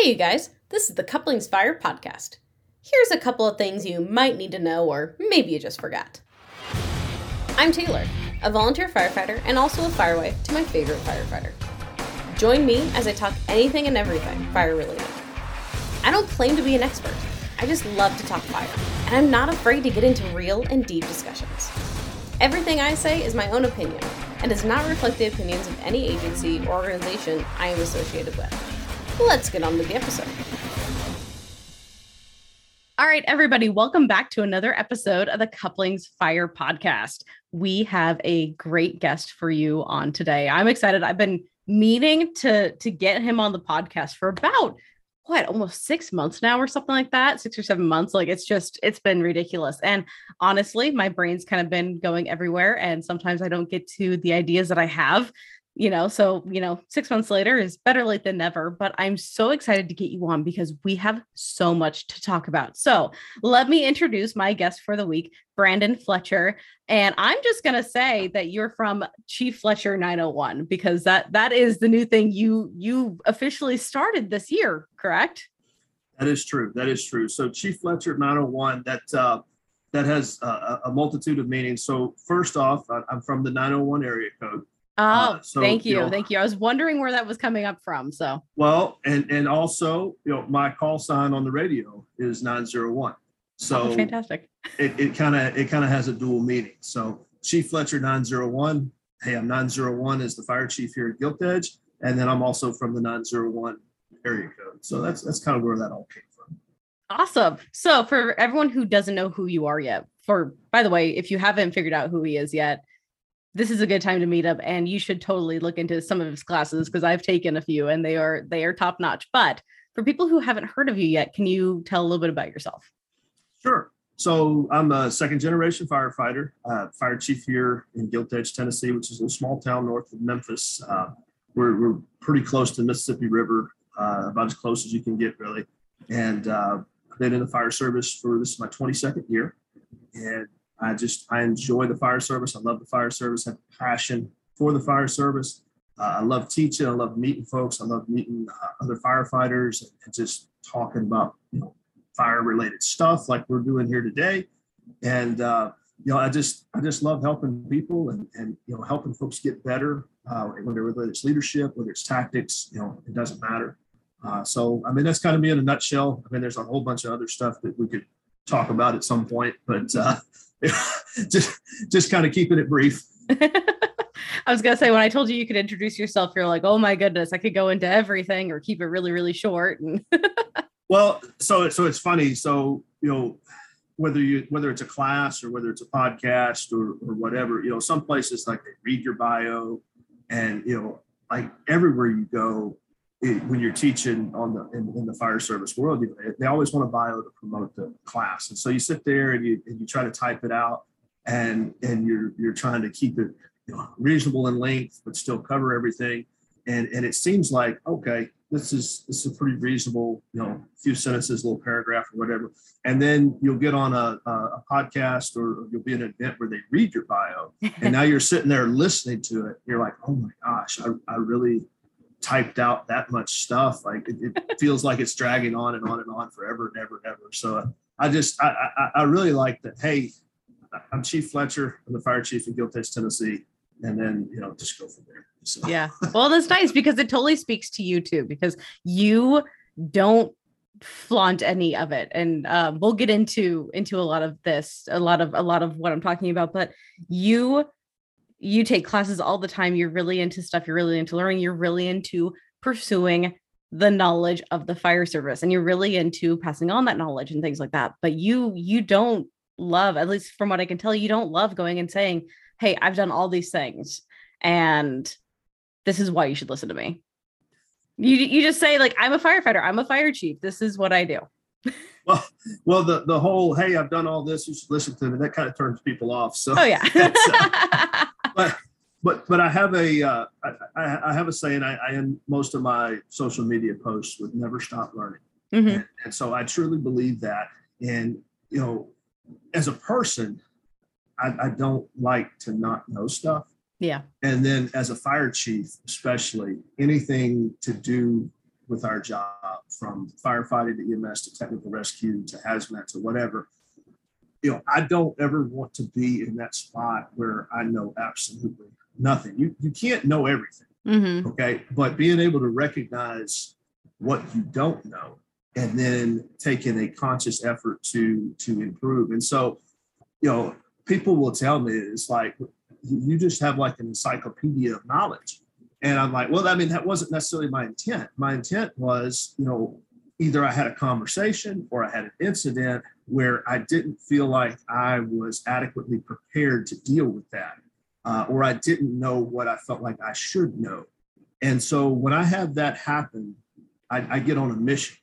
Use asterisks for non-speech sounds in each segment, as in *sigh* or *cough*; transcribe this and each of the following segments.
Hey, you guys, this is the Couplings Fire podcast. Here's a couple of things you might need to know, or maybe you just forgot. I'm Taylor, a volunteer firefighter and also a firewife to my favorite firefighter. Join me as I talk anything and everything fire related. I don't claim to be an expert, I just love to talk fire, and I'm not afraid to get into real and deep discussions. Everything I say is my own opinion and does not reflect the opinions of any agency or organization I am associated with. Let's get on with the episode. All right, everybody, welcome back to another episode of the Couplings Fire podcast. We have a great guest for you on today. I'm excited. I've been meaning to to get him on the podcast for about what almost six months now or something like that six or seven months like it's just it's been ridiculous and honestly my brain's kind of been going everywhere and sometimes i don't get to the ideas that i have you know so you know six months later is better late than never but i'm so excited to get you on because we have so much to talk about. So let me introduce my guest for the week brandon fletcher and i'm just going to say that you're from chief fletcher 901 because that that is the new thing you you officially started this year correct? That is true that is true. So chief fletcher 901 that uh that has a, a multitude of meanings. So first off i'm from the 901 area code Oh, uh, so, thank you, you know, thank you. I was wondering where that was coming up from. So well, and and also, you know, my call sign on the radio is nine zero one. So oh, fantastic. It kind of it kind of has a dual meaning. So Chief Fletcher nine zero one. Hey, I'm nine zero one as the fire chief here at Gilt Edge, and then I'm also from the nine zero one area code. So that's that's kind of where that all came from. Awesome. So for everyone who doesn't know who you are yet, for by the way, if you haven't figured out who he is yet, this is a good time to meet up and you should totally look into some of his classes because I've taken a few and they are they are top notch. But for people who haven't heard of you yet, can you tell a little bit about yourself? Sure. So I'm a second generation firefighter, uh, fire chief here in Gilt Edge, Tennessee, which is a small town north of Memphis. Uh, we're, we're pretty close to the Mississippi River, uh, about as close as you can get, really. And uh, I've been in the fire service for this is my 22nd year, and I just I enjoy the fire service. I love the fire service. I have passion for the fire service. Uh, I love teaching. I love meeting folks. I love meeting uh, other firefighters and, and, just talking about you know fire related stuff like we're doing here today. And uh, you know, I just I just love helping people and and you know helping folks get better. Uh, whether whether it's leadership, whether it's tactics, you know, it doesn't matter. Uh, so I mean, that's kind of me in a nutshell. I mean, there's a whole bunch of other stuff that we could talk about at some point, but uh, *laughs* just just kind of keeping it brief. *laughs* I was gonna say when I told you you could introduce yourself, you're like, oh my goodness, I could go into everything or keep it really, really short. *laughs* well, so so it's funny. So you know, whether you whether it's a class or whether it's a podcast or or whatever, you know, some places like they read your bio, and you know, like everywhere you go, it, when you're teaching on the in, in, the fire service world, you, they always want a bio to promote the class, and so you sit there and you and you try to type it out, and and you're you're trying to keep it you know, reasonable in length, but still cover everything, and and it seems like okay, this is this is a pretty reasonable, you know, a few sentences, a little paragraph or whatever, and then you'll get on a, a, a podcast or you'll be in an event where they read your bio, and *laughs* now you're sitting there listening to it, you're like, oh my gosh, I, I really typed out that much stuff. Like it, it *laughs* feels like it's dragging on and on and on forever and ever and ever. So I just I, I, I really like that. Hey, I'm Chief Fletcher. I'm the fire chief in Edge, Tennessee, and then you know just go from there. So. Yeah, well, that's *laughs* nice because it totally speaks to you too because you don't flaunt any of it and um, we'll get into into a lot of this a lot of a lot of what i'm talking about but you you take classes all the time you're really into stuff you're really into learning you're really into pursuing the knowledge of the fire service and you're really into passing on that knowledge and things like that but you you don't love at least from what i can tell you don't love going and saying hey i've done all these things and this is why you should listen to me. You you just say like i'm a firefighter i'm a fire chief this is what i do. *laughs* Well well the the whole hey i've done all this you should listen to me that kind of turns people off so oh yeah. *laughs* uh, *laughs* but but but I have a uh, I, I have a saying. I, I end most of my social media posts with "never stop learning," mm-hmm. and, and so I truly believe that. And you know, as a person, I, I don't like to not know stuff. Yeah. And then as a fire chief, especially anything to do with our job from firefighting to EMS to technical rescue to hazmat to whatever. You know, I don't ever want to be in that spot where I know absolutely nothing. You you can't know everything. Mm-hmm. Okay. But being able to recognize what you don't know and then taking a conscious effort to to improve. And so, you know, people will tell me it's like you just have like an encyclopedia of knowledge. And I'm like, well, I mean, that wasn't necessarily my intent. My intent was, you know, either I had a conversation or I had an incident where I didn't feel like I was adequately prepared to deal with that, uh, or I didn't know what I felt like I should know. And so when I have that happen, I, I get on a mission.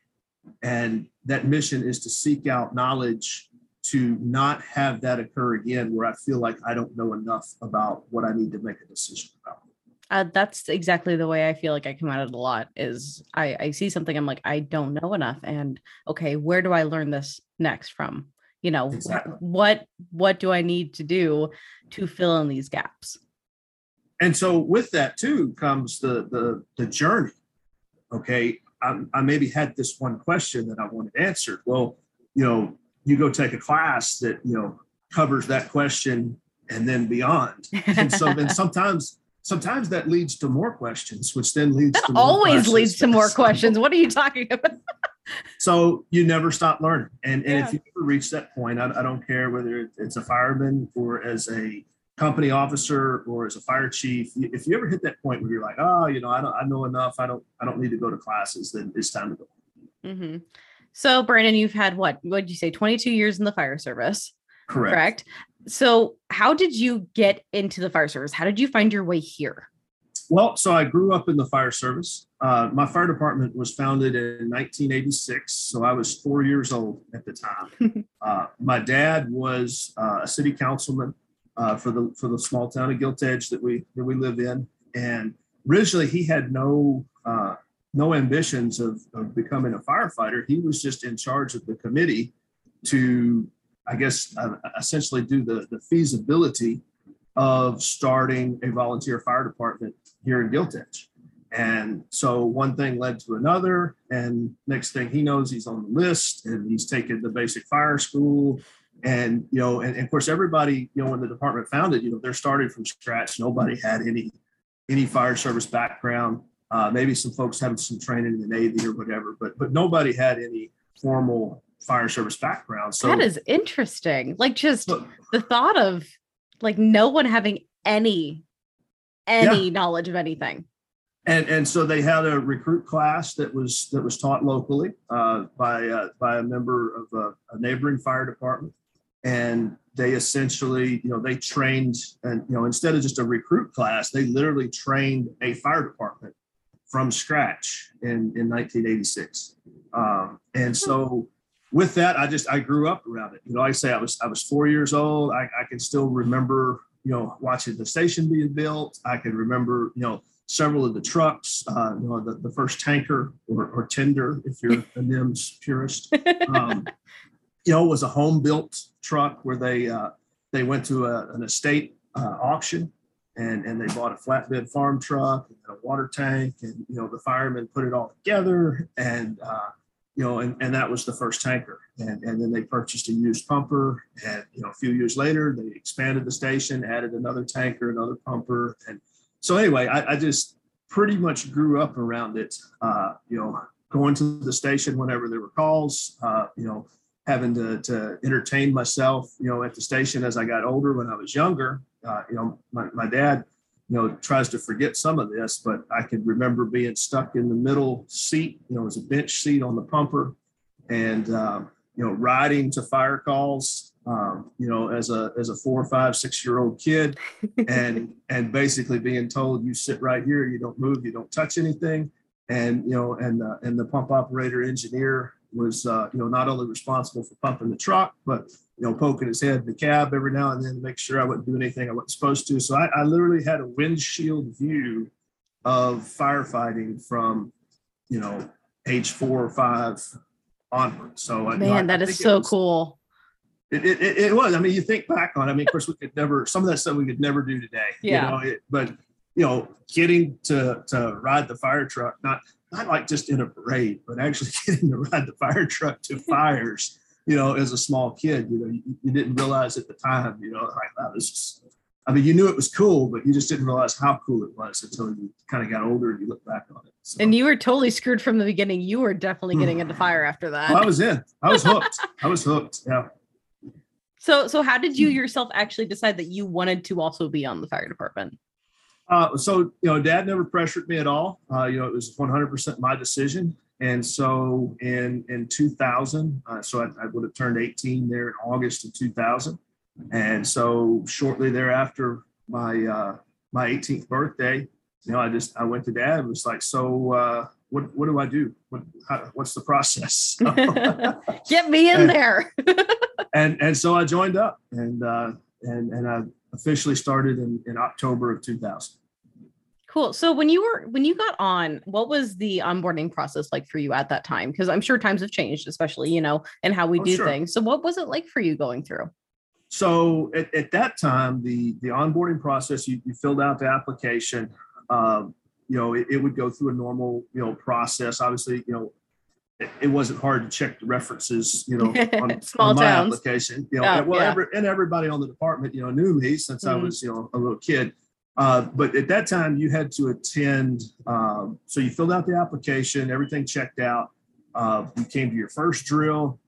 And that mission is to seek out knowledge to not have that occur again where I feel like I don't know enough about what I need to make a decision about. Uh, that's exactly the way I feel like I come at it a lot is I, I see something, I'm like, I don't know enough. And okay, where do I learn this next from? You know, Exactly. what what do I need to do to fill in these gaps? and so with that too comes the the the journey okay I, I maybe had this one question that i wanted answered well you know you go take a class that you know covers that question and then beyond and so then *laughs* sometimes sometimes that leads to more questions which then leads that to more always leads to more questions. What are you talking about? *laughs* so you never stop learning and, and Yeah. if you ever reach that point I, I don't care whether it's a fireman or as a company officer or as a fire chief if you ever hit that point where you're like oh you know i don't i know enough i don't i don't need to go to classes then it's time to go Mm-hmm. So, Brandon, you've had what? What did you say? 22 years in the fire service, correct, correct? So, how did you get into the fire service? How did you find your way here? well so i grew up in the fire service uh, my fire department was founded in 1986 so i was four years old at the time *laughs* uh, my dad was uh, a city councilman uh, for the for the small town of Gilt Edge that we that we live in. And originally, he had no uh, no ambitions of, of becoming a firefighter. He was just in charge of the committee to, I guess, uh, essentially do the the feasibility of starting a volunteer fire department here in Gilt Edge. And so one thing led to another, and next thing he knows, he's on the list, and he's taken the basic fire school, and you know and, and of course everybody you know when the department founded you know they're starting from scratch. Nobody had any any fire service background. Uh, maybe some folks had some training in the navy or whatever but but nobody had any formal fire service background. So that is interesting. Like, just so- the thought of like no one having any any knowledge of anything. and and so they had a recruit class that was that was taught locally uh, by uh, by a member of a, a neighboring fire department. And they essentially you know they trained and you know instead of just a recruit class they literally trained a fire department from scratch in in 1986 um, and so with that i just i grew up around it. You know like i say i was i was four years old. I, I can still remember you know watching the station being built. I can remember you know several of the trucks uh, you know the, the first tanker or, or tender if you're a nims purist. *laughs* Um, you know, it was a home built truck where they uh, they went to a, an estate uh, auction and and they bought a flatbed farm truck and a water tank and you know the firemen put it all together and uh, you know and, and that was the first tanker and and then they purchased a used pumper and you know a few years later they expanded the station added another tanker another pumper and so anyway I, I just pretty much grew up around it uh, you know going to the station whenever there were calls uh, you know having to, to entertain myself, you know, at the station as I got older. When I was younger, uh, you know, my, my dad, you know, tries to forget some of this, but I can remember being stuck in the middle seat, you know, it was a bench seat on the pumper and, um, you know, riding to fire calls, um, you know, as a, as a four, five, six year old kid *laughs* and, and basically being told you sit right here, you don't move, you don't touch anything. And, you know, and, uh, and the pump operator engineer was uh, you know not only responsible for pumping the truck, but you know poking his head in the cab every now and then to make sure I wouldn't do anything I wasn't supposed to. So I, I literally had a windshield view of firefighting from you know age four or five onward. So I- you know, I- Man, that I is so was- cool. It, it, it, it was. I mean, you think back on. it. I mean, of course, we could never. Some of that stuff we could never do today. Yeah. You know, it, but you know, getting to to ride the fire truck, not not like just in a parade, but actually *laughs* getting to ride the fire truck to *laughs* fires. You know, as a small kid, you know, you, you didn't realize at the time, you know, like wow, this is. I mean, you knew it was cool, but you just didn't realize how cool it was until you kind of got older and you look back on it. So, and you were totally screwed from the beginning. You were definitely hmm. getting into fire after that. Well, I was in. I was hooked. *laughs* I was hooked. Yeah. So, so how did you yourself actually decide that you wanted to also be on the fire department? Uh, so, you know, dad never pressured me at all. Uh, you know, it was 100% my decision. And so in, in 2000, uh, so I, I, would have turned 18 there in August of 2000. And so shortly thereafter, my, uh, my 18th birthday, you know, I just, I went to dad and was like, so, uh, what, what do I do? What, how, what's the process? *laughs* Get me in and, there. *laughs* and, and so I joined up and, uh, and, and I officially started in, in October of 2000. Cool. So when you were when you got on, what was the onboarding process like for you at that time? Because I'm sure times have changed, especially you know, and how we oh, do sure. things. So what was it like for you going through? So at, at that time, the the onboarding process, you, you filled out the application. Um, you know, it, it, would go through a normal you know process. Obviously, you know, it, it wasn't hard to check the references. You know, *laughs* on, small on my towns. application. You know, oh, well, yeah. every, and everybody on the department, you know, knew me since mm-hmm. I was you know a little kid. Uh, but at that time, you had to attend. Um, so you filled out the application, everything checked out. Uh, you came to your first drill,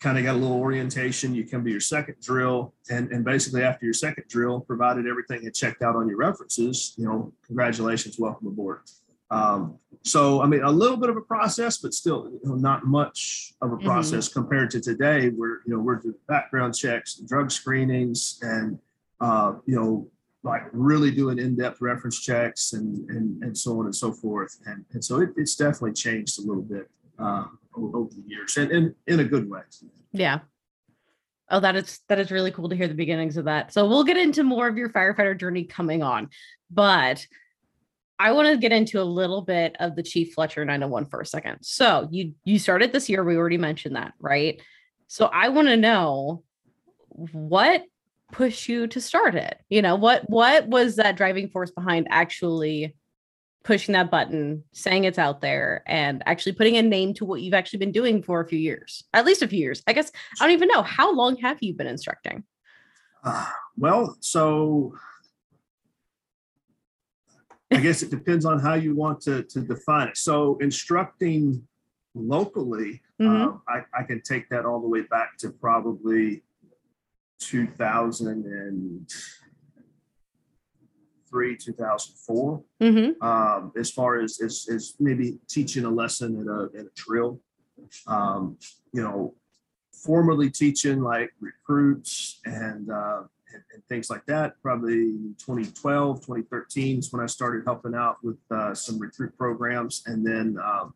kind of got a little orientation. You come to your second drill, and, and basically after your second drill, provided everything had checked out on your references, you know, congratulations, welcome aboard. Um, so, I mean, a little bit of a process, but still you know, not much of a mm-hmm. process mm-hmm. compared to today, where you know we're doing background checks, drug screenings, and uh, you know like really doing in-depth reference checks and and, and so on and so forth. And, and so it, it's definitely changed a little bit uh, over the years and, and in a good way. Yeah. Oh, that is that is really cool to hear the beginnings of that. So we'll get into more of your firefighter journey coming on, but I want to get into a little bit of the Chief Fletcher 901 for a second. So you you started this year. We already mentioned that, right? So I want to know what pushed you to start it you know what what was that driving force behind actually pushing that button saying it's out there and actually putting a name to what you've actually been doing for a few years at least a few years i guess i don't even know how long have you been instructing uh, well so i guess it depends on how you want to, to define it so instructing locally mm-hmm. uh, I, I can take that all the way back to probably 2003, 2004. Mm-hmm. Um, as far as, as, as maybe teaching a lesson at a, in a drill, um, you know, formally teaching like recruits and, uh, and, and, things like that. Probably 2012, 2013 is when I started helping out with uh, some recruit programs. And then, um,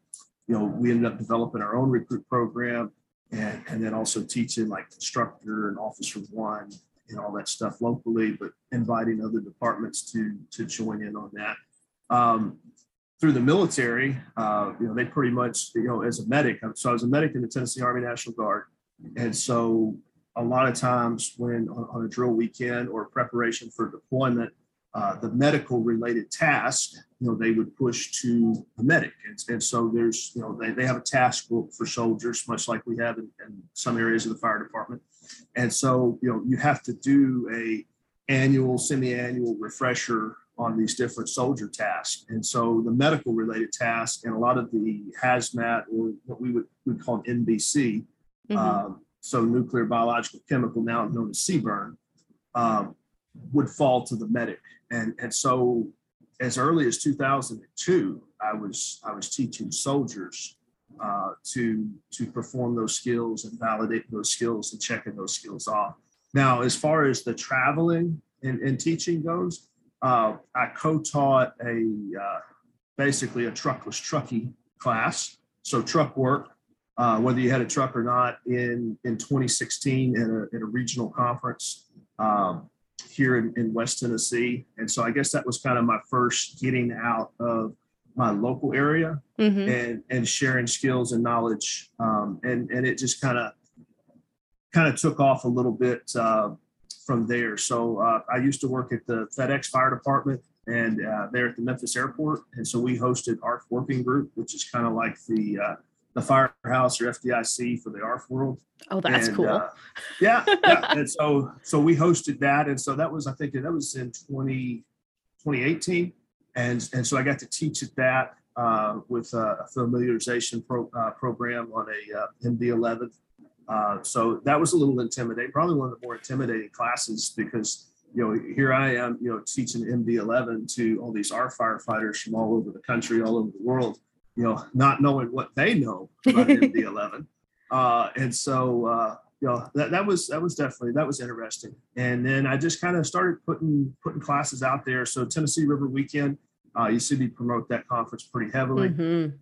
you know, we ended up developing our own recruit program and, and then also teaching like instructor and officer one and all that stuff locally, but inviting other departments to to join in on that. Um, through the military, uh, you know, they pretty much, you know, as a medic, so I was a medic in the Tennessee Army National Guard. And so a lot of times when on, on a drill weekend or preparation for deployment, uh, the medical related task, you know, they would push to a medic. And, and so there's, you know, they, they have a task book for soldiers, much like we have in, in, some areas of the fire department. And so, you know, you have to do a annual, semi-annual refresher on these different soldier tasks. And so the medical related tasks and a lot of the hazmat or what we would, would call NBC, mm-hmm. um, so nuclear, biological, chemical, now known as CBRN, um, would fall to the medic. And, and so as early as 2002, I was, I was teaching soldiers uh, to, to perform those skills and validate those skills and checking those skills off. Now, as far as the traveling and, and teaching goes, uh, I co-taught a uh, basically a truckless truckie class. So truck work, uh, whether you had a truck or not, in in 2016 in a, in a regional conference. Um, here in, in West Tennessee. And so I guess that was kind of my first getting out of my local area mm-hmm. and and sharing skills and knowledge. Um, and and it just kind of kind of took off a little bit uh, from there. So uh, I used to work at the FedEx Fire Department and uh, there at the Memphis airport. And so we hosted ARFF Working Group, which is kind of like the uh, the firehouse or FDIC for the ARFF world. Oh, that's And, cool. uh, yeah, yeah. *laughs* and so so we hosted that, and so that was I think that was in 20, 2018, and and so I got to teach at that uh, with a familiarization pro, uh, program on a uh, MD11. Uh, so that was a little intimidating, probably one of the more intimidating classes because you know here I am, you know, teaching MD11 to all these R firefighters from all over the country, all over the world, you know, not knowing what they know about MD11. *laughs* Uh, and so, uh, you know, that, that was, that was definitely, that was interesting. And then I just kind of started putting, putting classes out there. So Tennessee River Weekend, uh, you see me promote that conference pretty heavily. Mhm.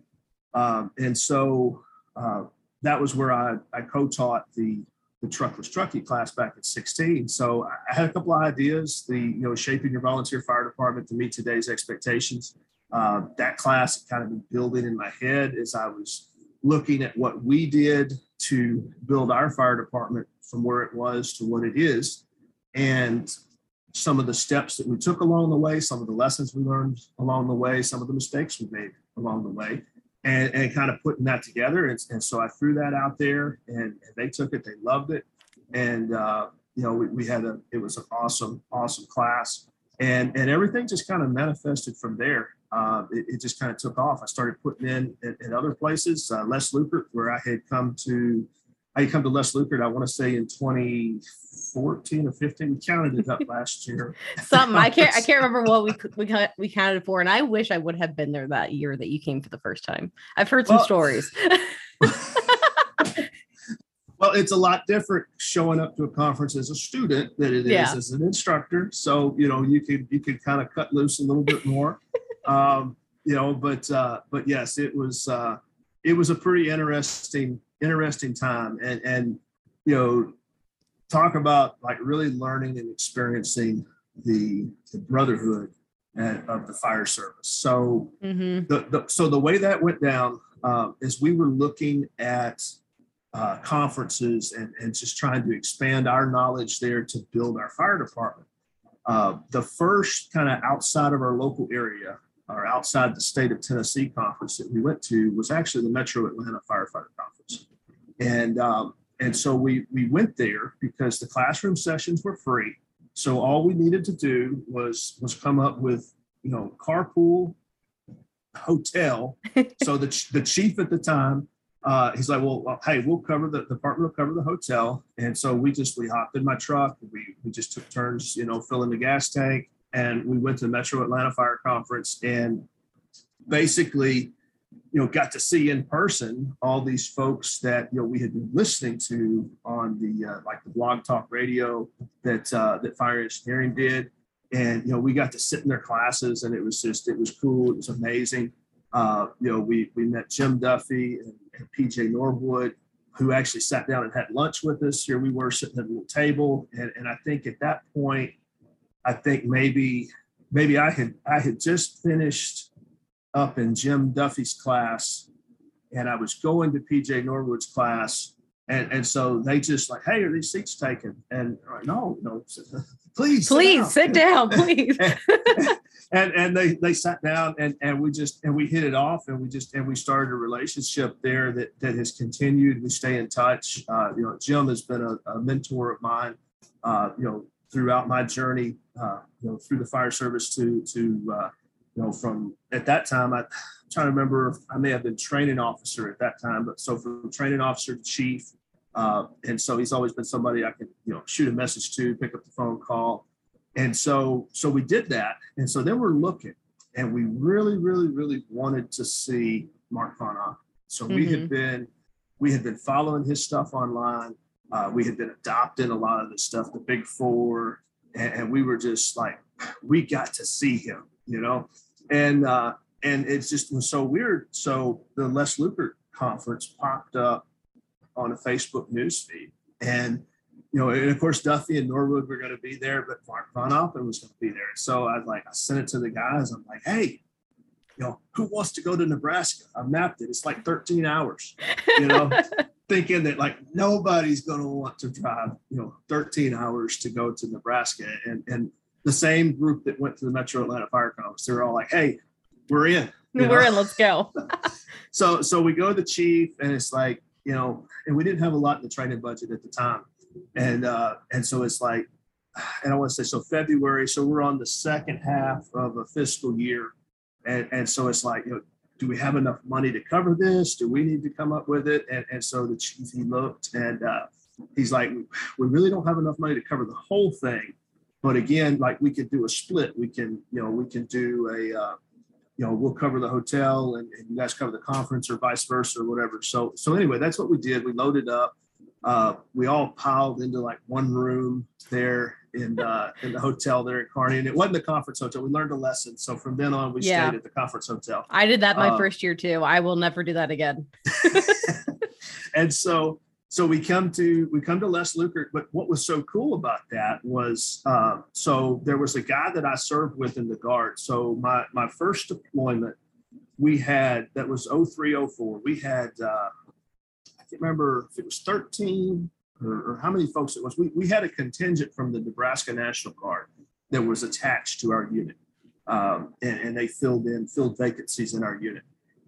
Um, and so, uh, that was where I, I co-taught the, the truckless truckie class back at 16. So I had a couple of ideas, the, you know, shaping your volunteer fire department to meet today's expectations. Uh, that class kind of been building in my head as I was looking at what we did to build our fire department from where it was to what it is. And some of the steps that we took along the way, some of the lessons we learned along the way, some of the mistakes we made along the way, and, and kind of putting that together. And, and so I threw that out there and, and they took it, they loved it. And, uh, you know, we, we had a, it was an awesome, awesome class. And, and everything just kind of manifested from there. Uh, it, it just kind of took off. I started putting in at, in other places, uh, Les Lukert, where I had come to, I had come to Les Lukert, I want to say in 2014 or 15, we counted it up last year. *laughs* Something I can't I can't remember what we *laughs* we we counted for, and I wish I would have been there that year that you came for the first time. I've heard some Well- stories. *laughs* Well, it's a lot different showing up to a conference as a student than it is Yeah. as an instructor. So you know you could you could kind of cut loose a little bit more, um, you know. But uh, but yes, it was uh, it was a pretty interesting interesting time, and and you know talk about like really learning and experiencing the, the brotherhood and, of the fire service. So Mhm. the, the so the way that went down uh, is we were looking at uh, conferences and, and just trying to expand our knowledge there to build our fire department. Uh, the first kind of outside of our local area or outside the state of Tennessee conference that we went to was actually the Metro Atlanta Firefighter Conference. And um, and so we we went there because the classroom sessions were free. So all we needed to do was was come up with you know carpool hotel. *laughs* so the the chief at the time, uh, he's like, well, well, hey, we'll cover the, the department will cover the hotel. And so we just we hopped in my truck. We we just took turns, you know, filling the gas tank, and we went to the Metro Atlanta Fire Conference and basically you know got to see in person all these folks that you know we had been listening to on the uh, like the blog talk radio that uh, that fire engineering did. And you know we got to sit in their classes and it was just it was cool. It was amazing. Uh, you know we we met jim duffy and, and pj norwood who actually sat down and had lunch with us. Here we were sitting at a little table. And, and i think at that point i think maybe maybe i had i had just finished up in Jim Duffy's class, and I was going to PJ Norwood's class, and and so they just like, hey, are these seats taken? And I'm like, no, no, *laughs* please, Please sit down, please. *laughs* and and they they sat down and and we just and we hit it off and we just and we started a relationship there that that has continued. We stay in touch. Uh, you know jim has been a, a mentor of mine. Uh, you know throughout my journey uh, you know through the fire service to to uh, you know from at that time I, i'm trying to remember if i may have been training officer at that time but so from training officer to chief uh, and so he's always been somebody i can you know shoot a message to pick up the phone call and so so we did that and so then we're looking and we really really really wanted to see mark von Ock. so we had been we had been following his stuff online uh, we had been adopting a lot of the stuff the big four and, and we were just like we got to see him you know and uh and it just was so weird so the les lukert conference popped up on a facebook news feed and you know, and of course Duffy and Norwood were going to be there, but Mark vonAppen was going to be there. So I like I sent it to the guys. I'm like, hey, you know, who wants to go to Nebraska? I mapped it. It's like 13 hours. You know, *laughs* thinking that like nobody's going to want to drive, you know, 13 hours to go to Nebraska. And and the same group that went to the Metro Atlanta Fire Conference. They're all like, "Hey, we're in." You we're know? in. Let's go. *laughs* *laughs* so so we go to the chief, and it's like you know, and we didn't have a lot in the training budget at the time, and uh, and so it's like, and I want to say so February. So we're on the second half of a fiscal year, and and so it's like you know. Do we have enough money to cover this? Do we need to come up with it? And, and so the chief he looked and uh, he's like, we really don't have enough money to cover the whole thing. But again, like we could do a split. We can, you know, we can do a, uh, you know, we'll cover the hotel and, and, you guys cover the conference or vice versa or whatever. So, so anyway, that's what we did. We loaded up. Uh, we all piled into like one room there in uh, in the hotel there at Kearney, and it wasn't the conference hotel. We learned a lesson, so from then on, we yeah. stayed at the conference hotel. I did that my uh, first year too. I will never do that again. *laughs* *laughs* and so so we come to we come to Les Lukert, but what was so cool about that was uh, so there was a guy that I served with in the guard. So my my first deployment, we had that was 0304. We had uh, I can't remember if it was 13 or, or how many folks it was. We we had a contingent from the Nebraska National Guard that was attached to our unit, um, and, and they filled in filled vacancies in our unit.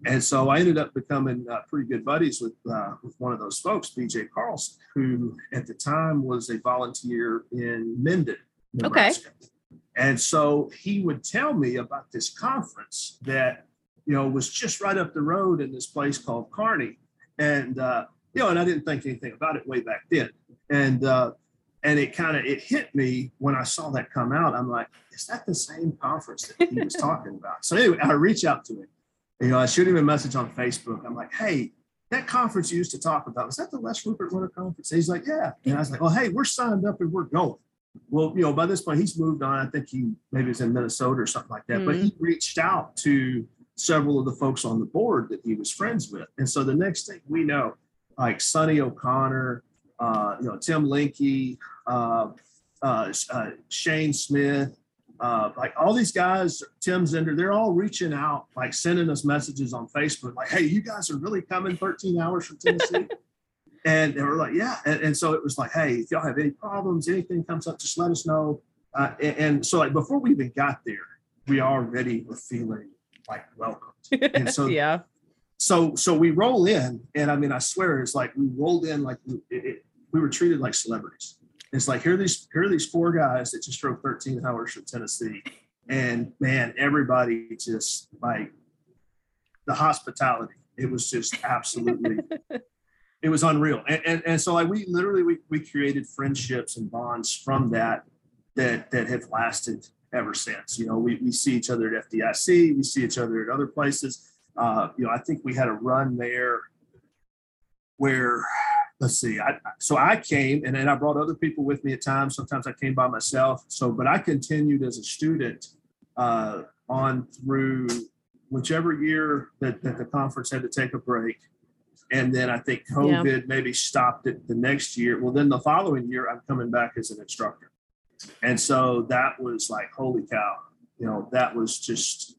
And so I ended up becoming uh, pretty good buddies with uh, with one of those folks, BJ Carlson, who at the time was a volunteer in Minden, Nebraska. Okay. And so he would tell me about this conference that you know was just right up the road in this place called Kearney, and uh, you know, and I didn't think anything about it way back then, and uh, and it kind of it hit me when I saw that come out. I'm like, is that the same conference that he was talking about? So anyway, I reach out to him you know, I shoot him a message on Facebook. I'm like, hey, that conference you used to talk about, was that the Les Lukert Winter Conference? And he's like, yeah. And I was like, well, hey, we're signed up and we're going. Well, you know, by this point, he's moved on. I think he maybe was in Minnesota or something like that. Mm-hmm. But he mm-hmm. reached out to several of the folks on the board that he was friends with. And so the next thing we know, like Sonny O'Connor, uh, you know, Tim Linky, uh, uh, uh Shane Smith, uh, like all these guys, Tim Zender, they're all reaching out, like sending us messages on Facebook, like, "Hey, you guys are really coming 13 hours from Tennessee." *laughs* and they were like, "Yeah." And, and, so it was like, "Hey, if y'all have any problems, anything comes up, just let us know." Uh, and, and, so, like before we even got there, we already were feeling like welcomed. And so, *laughs* yeah. So, so we roll in, and I mean, I swear, it's like we rolled in like we, it, we were treated like celebrities it's like here are these here are these four guys that just drove 13 hours from Tennessee, and man, everybody just like the hospitality. It was just absolutely, *laughs* it was unreal. And, and and so like we literally we we created friendships and bonds from that that that have lasted ever since. You know, we we see each other at FDIC, we see each other at other places. Uh, you know, I think we had a run there where let's see I, so i came and then i brought other people with me at times. Sometimes i came by myself. So but i continued as a student uh, on through whichever year that, that the conference had to take a break. And then i think covid yeah. maybe stopped it the next year. Well then the following year i'm coming back as an instructor. And so that was like holy cow you know that was just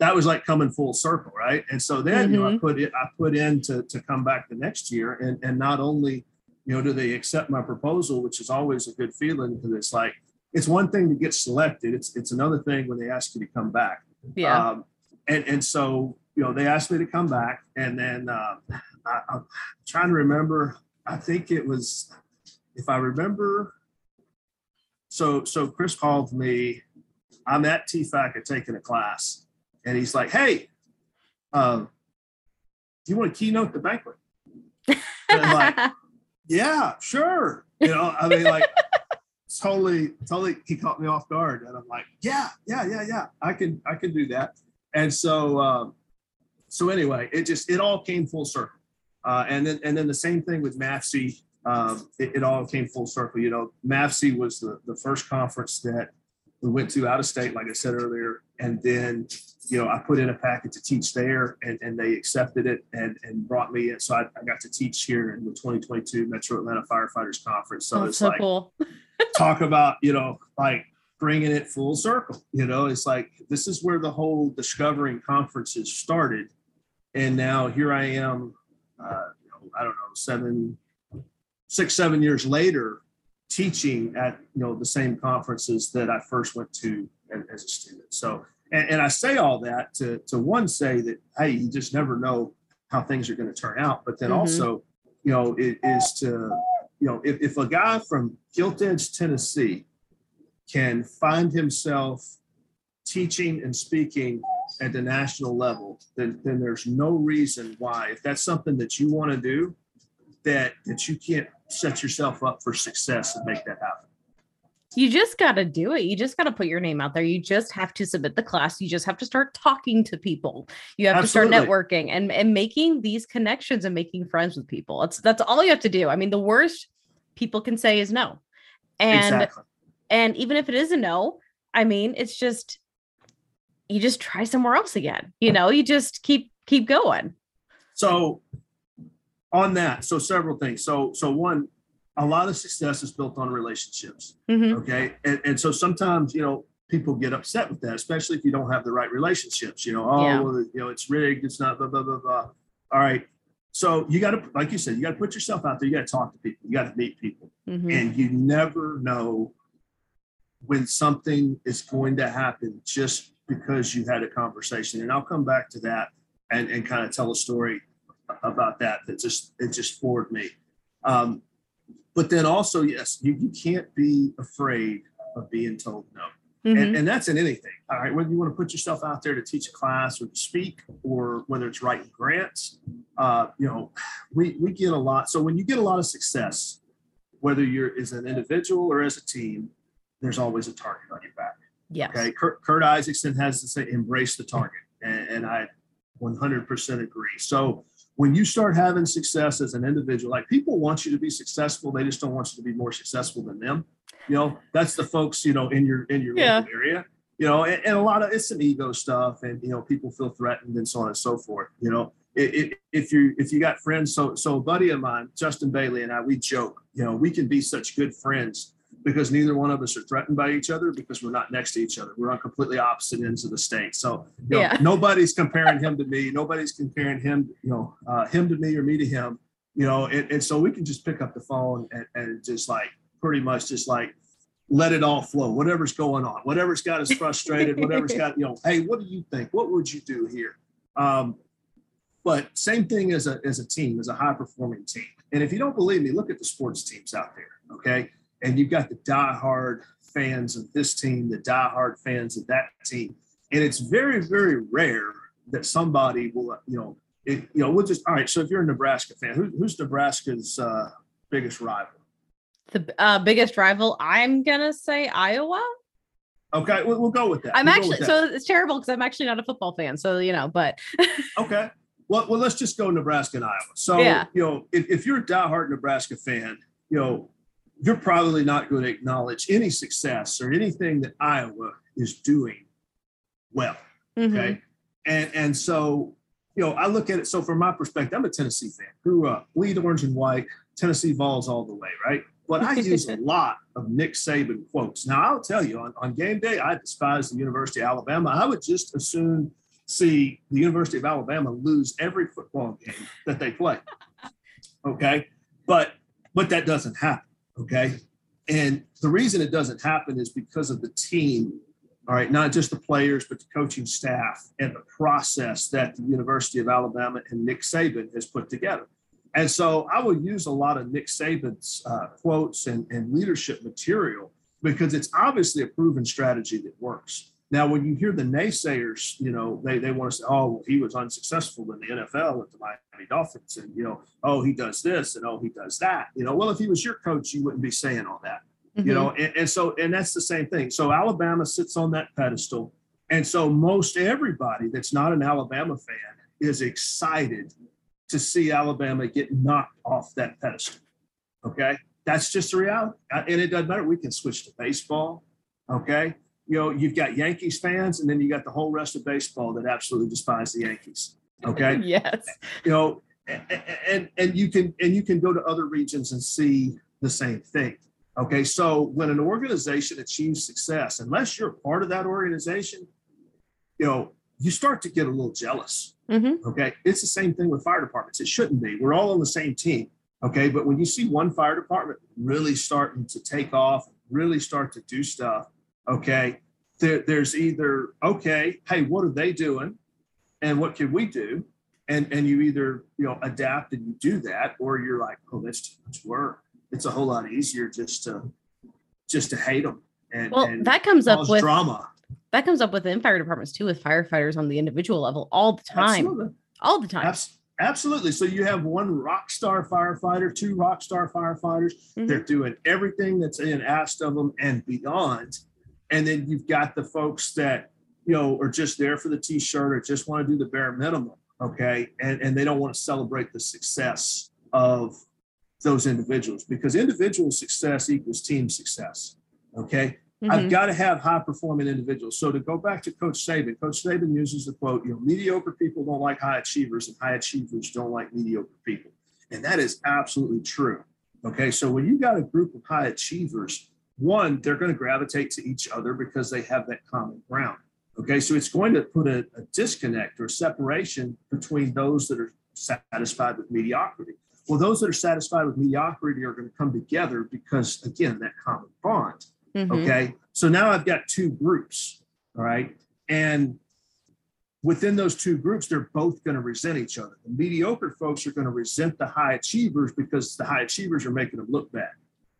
that was like coming full circle, right? And so then mm-hmm. you know, I mm-hmm. put it, I put in to to come back the next year, and and not only you know do they accept my proposal, which is always a good feeling because it's like it's one thing to get selected, it's it's another thing when they ask you to come back. Yeah. Um, and and so you know they asked me to come back, and then uh, I, I'm trying to remember. I think it was, if I remember. So so Chris called me. I'm at TFAC taking a class and he's like, "Hey, um, do you want to keynote the banquet?" And I'm like, *laughs* "Yeah, sure." You know, I mean, like, totally, totally. He caught me off guard, and I'm like, "Yeah, yeah, yeah, yeah. I can, I can do that." And so, um, so anyway, it just it all came full circle. Uh, and then, and then the same thing with MAFC. Um, it, it, all came full circle. You know, MAFC was the, the first conference that we went to out of state, like I said earlier, and then you know I put in a packet to teach there, and, and they accepted it and, and brought me in. So I, I got to teach here in the 2022 Metro Atlanta Firefighters Conference. So it's so like cool. *laughs* talk about you know like bringing it full circle. You know, it's like this is where the whole discovering conferences started, and now here I am. Uh, you know, I don't know seven, six, seven years later teaching at you know the same conferences that I first went to as, as a student. So, and, and I say all that to to one say that hey, you just never know how things are going to turn out, but then Mhm. also, you know, it is to you know if, if a guy from Gilt Edge, Tennessee, can find himself teaching and speaking at the national level, then then there's no reason why if that's something that you want to do, that that you can't set yourself up for success and make that happen. You just got to do it. You just got to put your name out there. You just have to submit the class. You just have to start talking to people. You have Absolutely. to start networking and, and making these connections and making friends with people. That's that's all you have to do. I mean, the worst people can say is no. And exactly. and even if it is a no, I mean, it's just you just try somewhere else again. You know, you just keep keep going. So on that, so several things. So so one, a lot of success is built on relationships. Mhm. Okay. And, and so sometimes, you know, people get upset with that, especially if you don't have the right relationships. You know, oh, Yeah. well, you know, it's rigged, it's not blah, blah, blah, blah. All right. So you got to, like you said, you got to put yourself out there. You got to talk to people. You got to meet people. Mhm. And you never know when something is going to happen just because you had a conversation. And I'll come back to that and, and kind of tell a story about that that just it just floored me. Um, but then also, yes, you, you can't be afraid of being told no. Mhm. And, and that's in anything. All right. Whether you want to put yourself out there to teach a class or to speak, or whether it's writing grants, uh, you know, we, we get a lot. So when you get a lot of success, whether you're as an individual or as a team, there's always a target on your back. Yeah. Okay. Kurt, Kurt Isaacson has to say, embrace the target. And, and I 100% agree. So when you start having success as an individual, like people want you to be successful, they just don't want you to be more successful than them. You know, that's the folks, you know, in your, in your Yeah. area, you know, and, and a lot of it's some ego stuff and, you know, people feel threatened and so on and so forth, you know, it, it, if you, if you got friends, so, so a buddy of mine, Justin Bailey and I, we joke, you know, we can be such good friends because neither one of us are threatened by each other because we're not next to each other. We're on completely opposite ends of the state. So you know, Yeah. *laughs* nobody's comparing him to me. Nobody's comparing him, you know, uh, him to me or me to him. You know, and, and so we can just pick up the phone and, and just like pretty much just like let it all flow. Whatever's going on, whatever's got us frustrated, whatever's got you know, hey, what do you think? What would you do here? Um, but same thing as a as a team, as a high performing team. And if you don't believe me, look at the sports teams out there. Okay, and you've got the diehard fans of this team, the diehard fans of that team, and it's very, very rare that somebody will, you know, it, you know, we'll just all right. So if you're a Nebraska fan, who, who's Nebraska's uh, biggest rival? The uh, biggest rival, I'm gonna say Iowa. Okay, we'll, we'll go with that. I'm We'll actually that. so it's terrible because I'm actually not a football fan. So you know, but *laughs* Okay. Well, well, let's just go Nebraska and Iowa. So, Yeah. you know, if, if you're a diehard Nebraska fan, you know, you're probably not going to acknowledge any success or anything that Iowa is doing well. Mhm. Okay. And and so, you know, I look at it. So from my perspective, I'm a Tennessee fan. Grew up, bleed orange and white, Tennessee Vols all the way, right? But I use a *laughs* lot of Nick Saban quotes. Now I'll tell you, on, on game day, I despise the University of Alabama. I would just as soon see the University of Alabama lose every football game that they play. Okay. But but that doesn't happen. Okay. And the reason it doesn't happen is because of the team all right, not just the players, but the coaching staff and the process that the University of Alabama and Nick Saban has put together. And so I will use a lot of Nick Saban's uh, quotes and, and leadership material because it's obviously a proven strategy that works. Now, when you hear the naysayers, you know, they, they want to say, oh, well, he was unsuccessful in the NFL with the Miami Dolphins. And, you know, oh, he does this and oh, he does that. You know, well, if he was your coach, you wouldn't be saying all that you Mhm. know and, and so and that's the same thing so alabama sits on that pedestal and so most everybody that's not an alabama fan is excited to see alabama get knocked off that pedestal okay that's just the reality and it doesn't matter we can switch to baseball okay you know you've got yankees fans and then you got the whole rest of baseball that absolutely despise the yankees okay? *laughs* Yes. you know and, and you can and you can go to other regions and see the same thing okay? So when an organization achieves success unless you're part of that organization you know you start to get a little jealous Mhm. okay? It's the same thing with fire departments. It shouldn't be. We're all on the same team okay? But when you see one fire department really starting to take off, really start to do stuff, okay, there, there's either, okay, hey, what are they doing? And what can we do? And, and you either you know adapt and you do that, or you're like, oh, that's too much work. It's a whole lot easier just to just to hate them. And, well, and that comes up with drama. That comes up within fire departments too, with firefighters on the individual level all the time, Absolutely. all the time. Abs- Absolutely. So you have one rock star firefighter, two rock star firefighters. Mhm. They're doing everything that's in asked of them and beyond. And then you've got the folks that, you know, are just there for the t-shirt or just want to do the bare minimum. Okay. And, and they don't want to celebrate the success of those individuals because individual success equals team success. Okay. I've Mhm. got to have high performing individuals. So to go back to Coach Saban, Coach Saban uses the quote, you know, mediocre people don't like high achievers and high achievers don't like mediocre people. And that is absolutely true. Okay. So when you got a group of high achievers, one, they're going to gravitate to each other because they have that common ground. Okay. So it's going to put a, a disconnect or separation between those that are satisfied with mediocrity. Well, those that are satisfied with mediocrity are going to come together because, again, that common bond. Mhm. Okay. So now I've got two groups. All right. And within those two groups, they're both going to resent each other. The mediocre folks are going to resent the high achievers because the high achievers are making them look bad.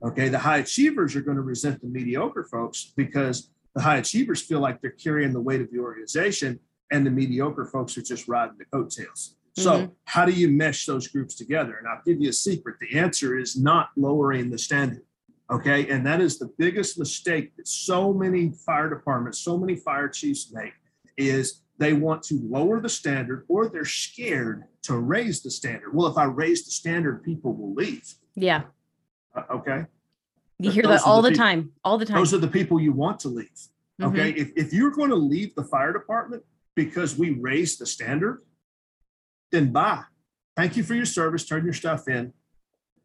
Okay. The high achievers are going to resent the mediocre folks because the high achievers feel like they're carrying the weight of the organization and the mediocre folks are just riding the coattails. So, Mhm. how do you mesh those groups together? And I'll give you a secret. The answer is not lowering the standard. Okay. And that is the biggest mistake that so many fire departments, so many fire chiefs make is they want to lower the standard or they're scared to raise the standard. Well, if I raise the standard, people will leave. Yeah. Okay. You hear Those that all the time. All the time. Those are the people you want to leave. Mhm. Okay. If, if you're going to leave the fire department because we raised the standard, then bye. Thank you for your service. Turn your stuff in.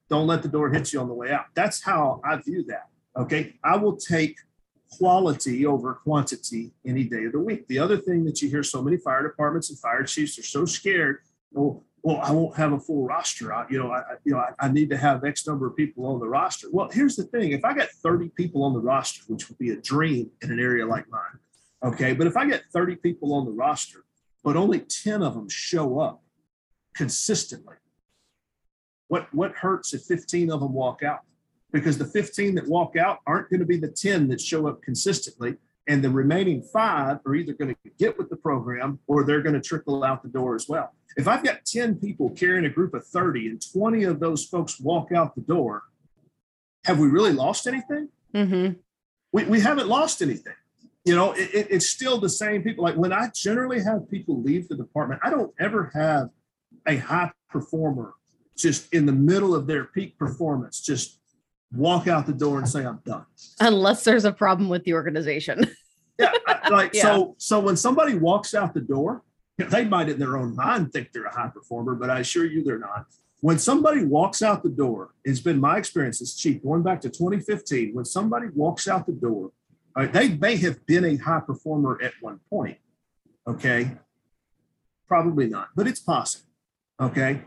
Don't let the door hit you on the way out. That's how I view that. Okay. I will take quality over quantity any day of the week. The other thing that you hear so many fire departments and fire chiefs are so scared. Well, I won't have a full roster. I, you know, I, you know, I, I need to have X number of people on the roster. Well, here's the thing: if I got 30 people on the roster, which would be a dream in an area like mine, okay, but if I get 30 people on the roster, but only 10 of them show up consistently, what what hurts if 15 of them walk out? Because the 15 that walk out aren't going to be the 10 that show up consistently. And the remaining five are either going to get with the program or they're going to trickle out the door as well. If I've got 10 people carrying a group of 30 and 20 of those folks walk out the door, have we really lost anything? Mhm. we, we haven't lost anything. You know, it, it- it's still the same people. Like when I generally have people leave the department, I don't ever have a high performer just in the middle of their peak performance, just walk out the door and say, I'm done. Unless there's a problem with the organization. *laughs* Yeah. Like, Yeah. so, so when somebody walks out the door, they might in their own mind think they're a high performer, but I assure you they're not. When somebody walks out the door, it's been my experience as chief going back to 2015. When somebody walks out the door, uh, they may have been a high performer at one point. Okay. Probably not, but it's possible. Okay.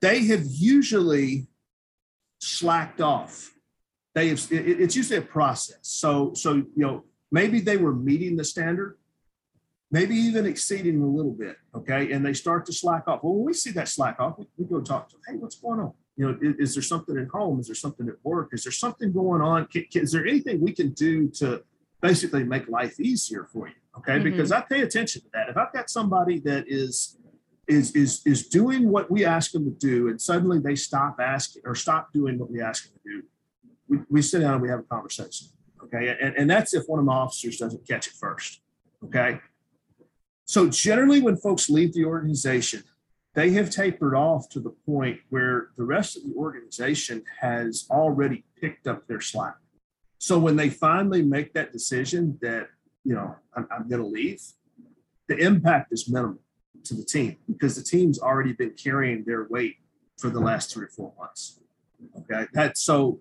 They have usually slacked off. They have, it- it- it's usually a process. So, so, you know, maybe they were meeting the standard, maybe even exceeding a little bit. Okay. And they start to slack off. Well, when we see that slack off, we, we go talk to them. Hey, what's going on? You know, is, is there something at home? Is there something at work? Is there something going on? Can, can- is there anything we can do to basically make life easier for you? Okay. Mhm. Because I pay attention to that. If I've got somebody that is, is, is, is doing what we ask them to do and suddenly they stop asking or stop doing what we ask them to do, we, we sit down and we have a conversation. Okay. And, and that's if one of my officers doesn't catch it first. Okay. So generally, when folks leave the organization, they have tapered off to the point where the rest of the organization has already picked up their slack. So when they finally make that decision that, you know, I'm, I'm going to leave, the impact is minimal to the team because the team's already been carrying their weight for the last three or four months. Okay. that so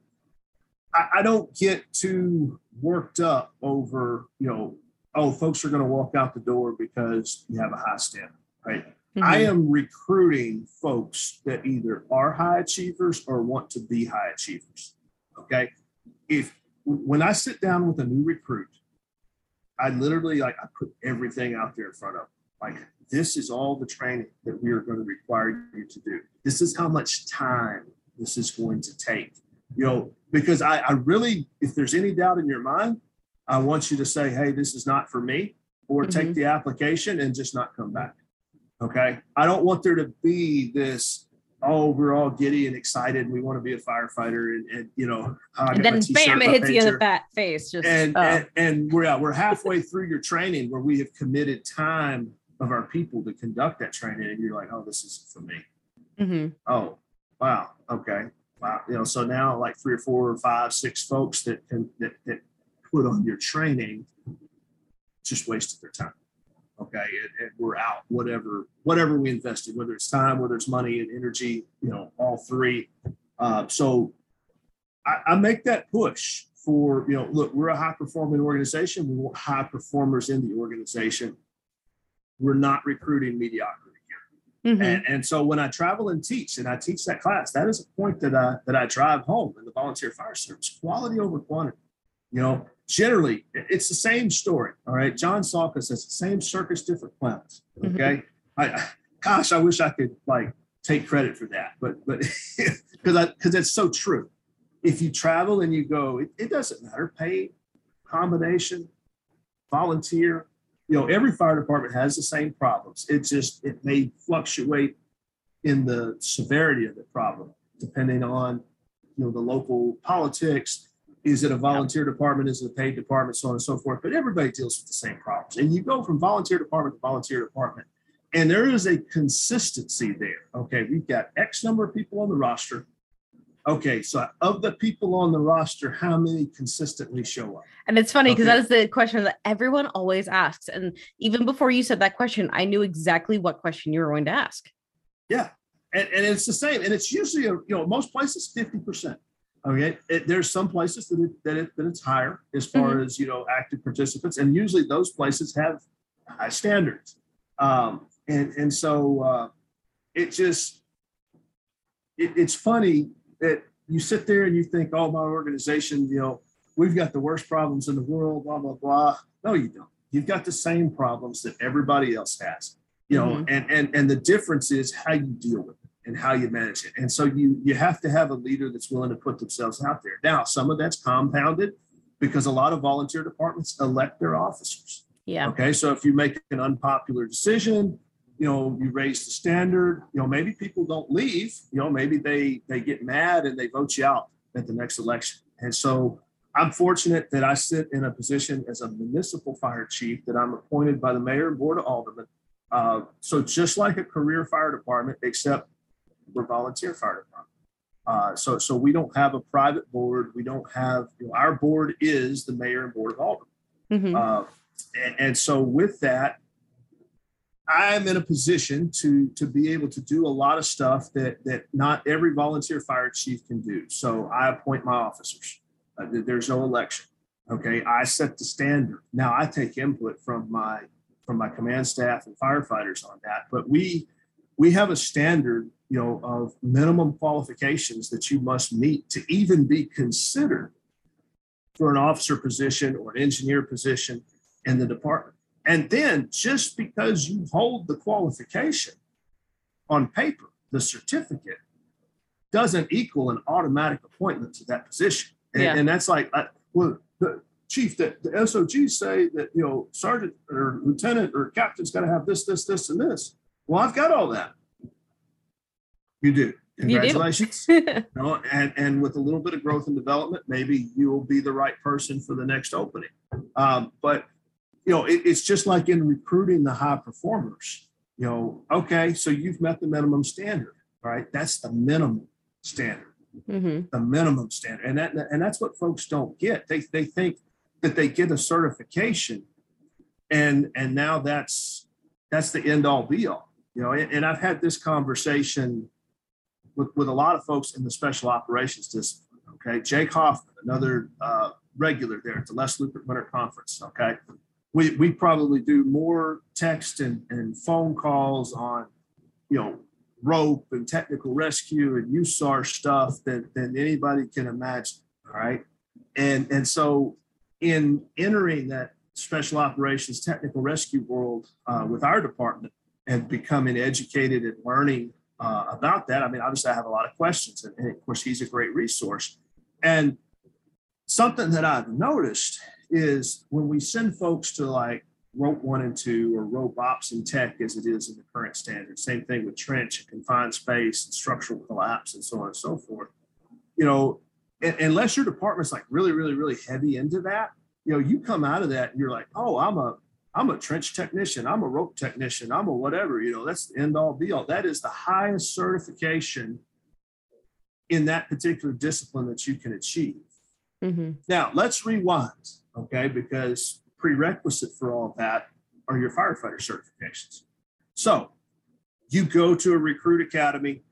I, I don't get too worked up over, you know, oh, folks are going to walk out the door because you have a high standard, right? I Mhm. am recruiting folks that either are high achievers or want to be high achievers. Okay. If when I sit down with a new recruit, I literally like I put everything out there in front of them. Like this is all the training that we are going to require you to do. This is how much time this is going to take. You know, because I, I really, if there's any doubt in your mind, I want you to say, hey, this is not for me, or mm-hmm. take the application and just not come back. Okay. I don't want there to be this, oh, we're all giddy and excited and we want to be a firefighter and, and you know, and then bam, it hits you in the fat face. Just and, oh. and, and we're yeah, we're halfway through your training where we have committed time of our people to conduct that training, and you're like, oh, this isn't for me. Mm-hmm. Oh, wow, okay, wow. You know, so now like three or four or five, six folks that can that, that put on your training just wasted their time. Okay, and, and, we're out. Whatever, whatever we invested, whether it's time, whether it's money and energy, you know, all three. Uh, so I, I make that push for you know, look, we're a high performing organization. We want high performers in the organization. We're not recruiting mediocrity here. Mm-hmm. And, and so when I travel and teach, and I teach that class, that is a point that I that I drive home in the volunteer fire service: quality over quantity. You know, generally it's the same story. All right. John Salka says the same circus, different clowns. Mm-hmm. Okay. Mm-hmm. I gosh, I wish I could like take credit for that, but but *laughs* because I because it's so true. If you travel and you go, it, it doesn't matter, pay, combination, volunteer. You know, every fire department has the same problems. It just it may fluctuate in the severity of the problem depending on you know the local politics is it a volunteer department? Is it a paid department? So on and so forth. But everybody deals with the same problems. And you go from volunteer department to volunteer department, and there is a consistency there. Okay, we've got X number of people on the roster. Okay, so of the people on the roster, how many consistently show up? And it's funny because okay. that is the question that everyone always asks. And even before you said that question, I knew exactly what question you were going to ask. Yeah. And, and it's the same. And it's usually, a, you know, most places 50%. Okay, it, there's some places that it, that, it, that it's higher as far mm-hmm. as you know active participants, and usually those places have high standards. Um, and and so uh, it just it, it's funny that you sit there and you think, oh, my organization, you know, we've got the worst problems in the world, blah blah blah. No, you don't. You've got the same problems that everybody else has. You know, mm-hmm. and and and the difference is how you deal with it and how you manage it. And so you you have to have a leader that's willing to put themselves out there. Now, some of that's compounded because a lot of volunteer departments elect their officers. Yeah. Okay. So if you make an unpopular decision, you know, you raise the standard, you know, maybe people don't leave, you know, maybe they they get mad and they vote you out at the next election. And so I'm fortunate that I sit in a position as a municipal fire chief that I'm appointed by the mayor and board of aldermen. Uh, so just like a career fire department, except we're volunteer fire department. Uh, so, so we don't have a private board. We don't have, you know, our board is the mayor and board of aldermen. Mm-hmm. Uh, and, and so with that, I'm in a position to to be able to do a lot of stuff that that not every volunteer fire chief can do. So I appoint my officers. Uh, there's no election. Okay, I set the standard. Now I take input from my from my command staff and firefighters on that, but we we have a standard you know, of minimum qualifications that you must meet to even be considered for an officer position or an engineer position in the department. And then just because you hold the qualification on paper, the certificate doesn't equal an automatic appointment to that position. And, yeah. and that's like, uh, well, the chief, that the SOG say that, you know, sergeant or lieutenant or captain's got to have this, this, this, and this. Well, I've got all that. You do. Congratulations. You do. *laughs* you know, and, and with a little bit of growth and development, maybe you will be the right person for the next opening. Um, but, you know, it, it's just like in recruiting the high performers. You know, okay, so you've met the minimum standard, right? That's the minimum standard, mm-hmm. the minimum standard. And, that, and that's what folks don't get. They, they think that they get a certification and and now that's that's the end all be all you know and, and i've had this conversation with, with a lot of folks in the special operations discipline. Okay, Jake Hoffman, another uh, regular there at the Les Lupert Winter Conference. Okay, we we probably do more text and, and phone calls on, you know, rope and technical rescue and USAR stuff than than anybody can imagine. All right. And and so in entering that special operations technical rescue world uh, with our department and becoming educated and learning uh, about that. I mean, obviously, I have a lot of questions, and, and, of course, he's a great resource. And something that I've noticed is when we send folks to like rope one and two or rope ops and tech as it is in the current standard, same thing with trench and confined space and structural collapse and so on and so forth. You know, unless your department's like really, really, really heavy into that, you know, you come out of that and you're like, oh, I'm a I'm a trench technician, I'm a rope technician, I'm a whatever, you know, that's the end all be all. That is the highest certification in that particular discipline that you can achieve. Mm-hmm. Now, let's rewind, okay? Because prerequisite for all that are your firefighter certifications. So you go to a recruit academy,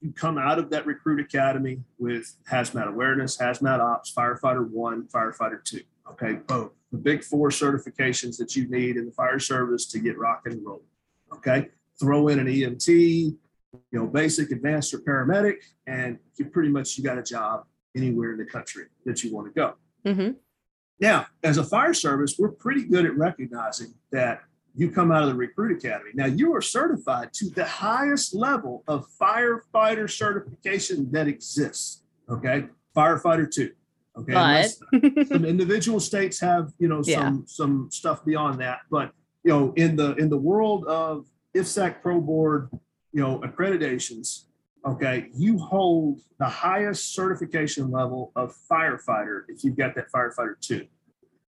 you come out of that recruit academy with hazmat awareness, hazmat ops, firefighter one, firefighter two. Okay, boom. The big four certifications that you need in the fire service to get rock and roll. Okay, throw in an EMT, you know, basic, advanced, or paramedic, and you pretty much you got a job anywhere in the country that you want to go. Mm-hmm. Now, as a fire service, we're pretty good at recognizing that you come out of the recruit academy. Now, you are certified to the highest level of firefighter certification that exists. Okay, firefighter two. Okay, but... *laughs* some individual states have you know some yeah. some stuff beyond that, but you know in the in the world of IFSAC Pro Board, you know accreditations, okay, you hold the highest certification level of firefighter if you've got that firefighter two.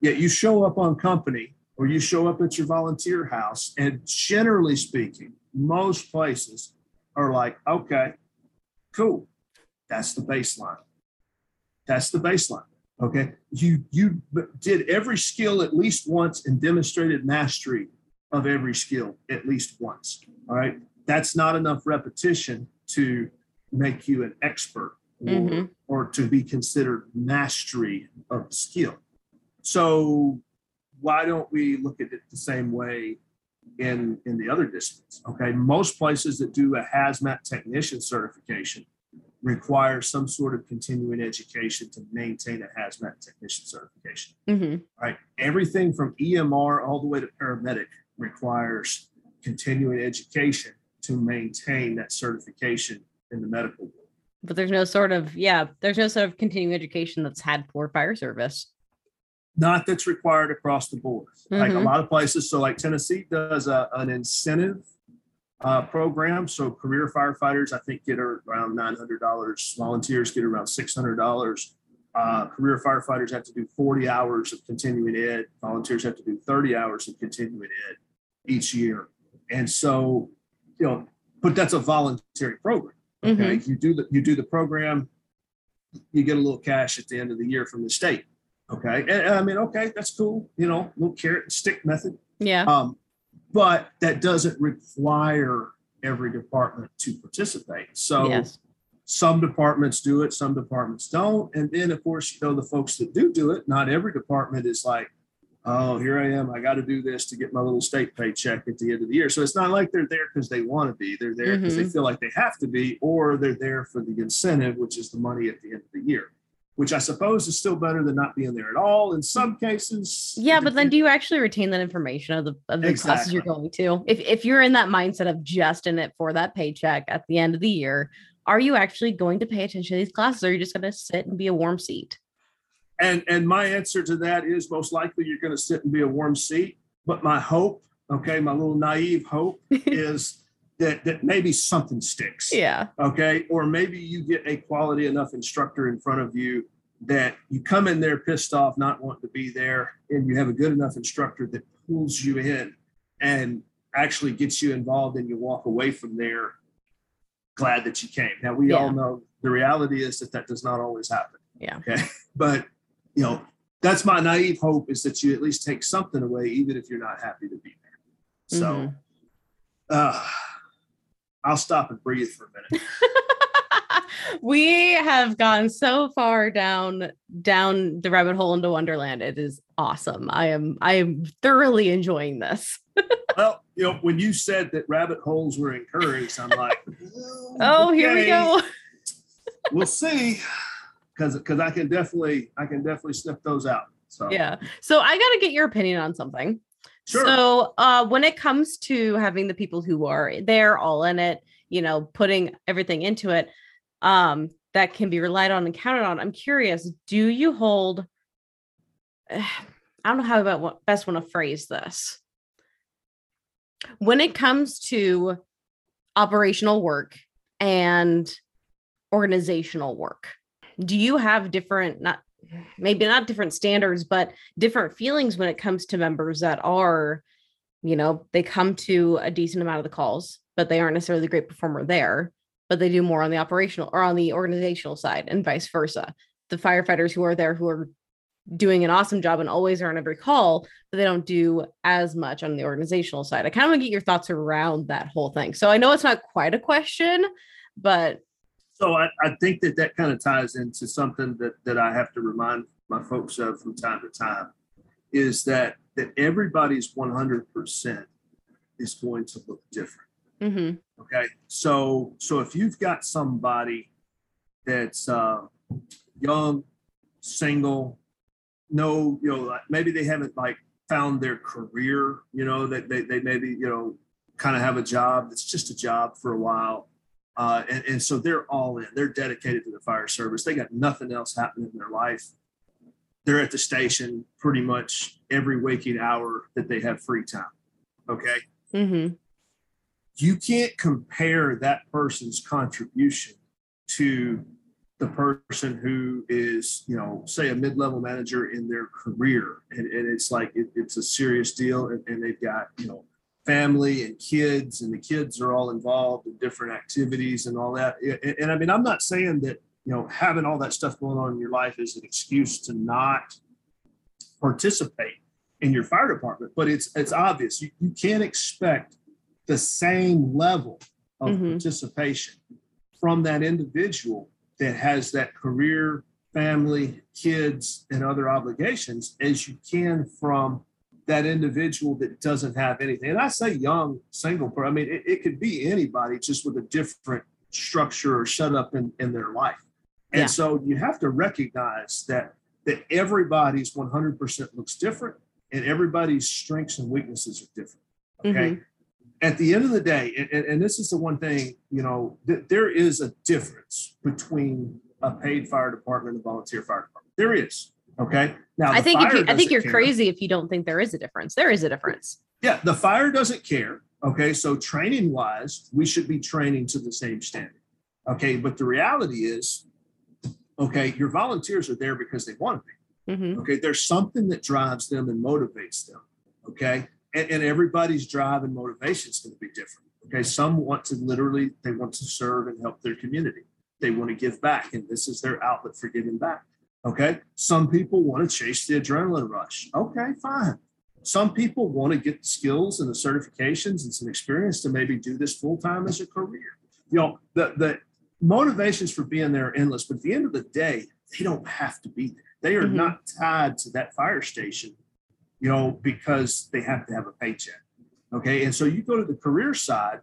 Yet you show up on company or you show up at your volunteer house, and generally speaking, most places are like, okay, cool, that's the baseline. That's the baseline. Okay, you you did every skill at least once and demonstrated mastery of every skill at least once. All right, that's not enough repetition to make you an expert or, mm-hmm. or to be considered mastery of skill. So why don't we look at it the same way in in the other disciplines? Okay, most places that do a hazmat technician certification require some sort of continuing education to maintain a hazmat technician certification. Mm-hmm. Right, everything from EMR all the way to paramedic requires continuing education to maintain that certification in the medical world. But there's no sort of yeah, there's no sort of continuing education that's had for fire service not that's required across the board. Mm-hmm. Like a mm-hmm. lot of places. So, like Tennessee does a, an incentive uh, program. So, career firefighters, I think, get around $900. Volunteers get around $600. Uh, career firefighters have to do 40 hours of continuing ed. Volunteers have to do 30 hours of continuing ed each year. And so, you know, but that's a voluntary program. Okay, mm-hmm. you do the you do the program, you get a little cash at the end of the year from the state. Okay. And, I mean, okay, that's cool. You know, little carrot and stick method. Yeah. Um, but that doesn't require every department to participate. So yes. some departments do it, some departments don't. And then, of course, you know, the folks that do do it, not every department is like, oh, here I am. I got to do this to get my little state paycheck at the end of the year. So it's not like they're there because they want to be. They're there because mm-hmm. they feel like they have to be, or they're there for the incentive, which is the money at the end of the year which I suppose is still better than not being there at all in some cases. Yeah, but then do you actually retain that information of the of the exactly. classes you're going to? If if you're in that mindset of just in it for that paycheck at the end of the year, are you actually going to pay attention to these classes or are you just going to sit and be a warm seat? And and my answer to that is most likely you're going to sit and be a warm seat, but my hope, okay, my little naive hope *laughs* is that that maybe something sticks. Yeah. Okay. Or maybe you get a quality enough instructor in front of you that you come in there pissed off, not wanting to be there, and you have a good enough instructor that pulls you in and actually gets you involved, and you walk away from there glad that you came. Now we yeah. all know the reality is that that does not always happen. Yeah. Okay. *laughs* But you know that's my naive hope is that you at least take something away, even if you're not happy to be there. So. Mm-hmm. Uh, I'll stop and breathe for a minute. *laughs* we have gone so far down down the rabbit hole into Wonderland. It is awesome. I am I am thoroughly enjoying this. *laughs* well, you know, when you said that rabbit holes were encouraged, I'm like, *laughs* oh, okay. here we go. we'll see. Because because I can definitely I can definitely sniff those out. So yeah. So I got to get your opinion on something. Sure. So uh, when it comes to having the people who are there all in it, you know, putting everything into it, um, that can be relied on and counted on. I'm curious, do you hold? *sighs* I don't know how about what best want to phrase this. When it comes to operational work and organizational work, do you have different not maybe not different standards but different feelings when it comes to members that are you know they come to a decent amount of the calls but they aren't necessarily the great performer there but they do more on the operational or on the organizational side and vice versa. The firefighters who are there who are doing an awesome job and always are on every call but they don't do as much on the organizational side. I kind of want to get your thoughts around that whole thing. So i know it's not quite a question but so I, I think that that kind of ties into something that, that I have to remind my folks of from time to time is that that everybody's 100% is going to look different. Mm-hmm. Okay. So so if you've got somebody that's uh, young, single, no, you know, like maybe they haven't like found their career, you know, that they, they maybe, you know, kind of have a job that's just a job for a while uh, and, and so they're all in. They're dedicated to the fire service. They got nothing else happening in their life. They're at the station pretty much every waking hour that they have free time. Okay. Mm-hmm. You can't compare that person's contribution to the person who is, you know, say a mid-level manager in their career, and, and it's like it, it's a serious deal, and, and they've got, you know, family and kids, and the kids are all involved in different activities and all that. And, and, I mean, I'm not saying that you know having all that stuff going on in your life is an excuse to not participate in your fire department, but it's it's obvious you, you can't expect the same level of mm-hmm. participation from that individual that has that career, family, kids, and other obligations as you can from that individual that doesn't have anything. And I say young single person, I mean, it, it could be anybody just with a different structure or shut up in, in their life. And yeah. so you have to recognize that that everybody's 100% looks different and everybody's strengths and weaknesses are different. Okay. Mm-hmm. At the end of the day, and, and, this is the one thing, you know, th- there is a difference between a paid fire department and a volunteer fire department. There is. Okay. Now I think if you, I think you're care. crazy if you don't think there is a difference. There is a difference. Yeah, the fire doesn't care. Okay, so training wise, we should be training to the same standard. Okay, but the reality is, okay, your volunteers are there because they want to be. Mm-hmm. Okay, there's something that drives them and motivates them. Okay, and, and everybody's drive and motivation is going to be different. Okay, some want to literally they want to serve and help their community. They want to give back, and this is their outlet for giving back. Okay. Some people want to chase the adrenaline rush. Okay, fine. Some people want to get the skills and the certifications and some experience to maybe do this full time as a career. You know, the, the motivations for being there are endless, but at the end of the day, they don't have to be there. They are mm-hmm. not tied to that fire station, you know, because they have to have a paycheck. Okay. And so you go to the career side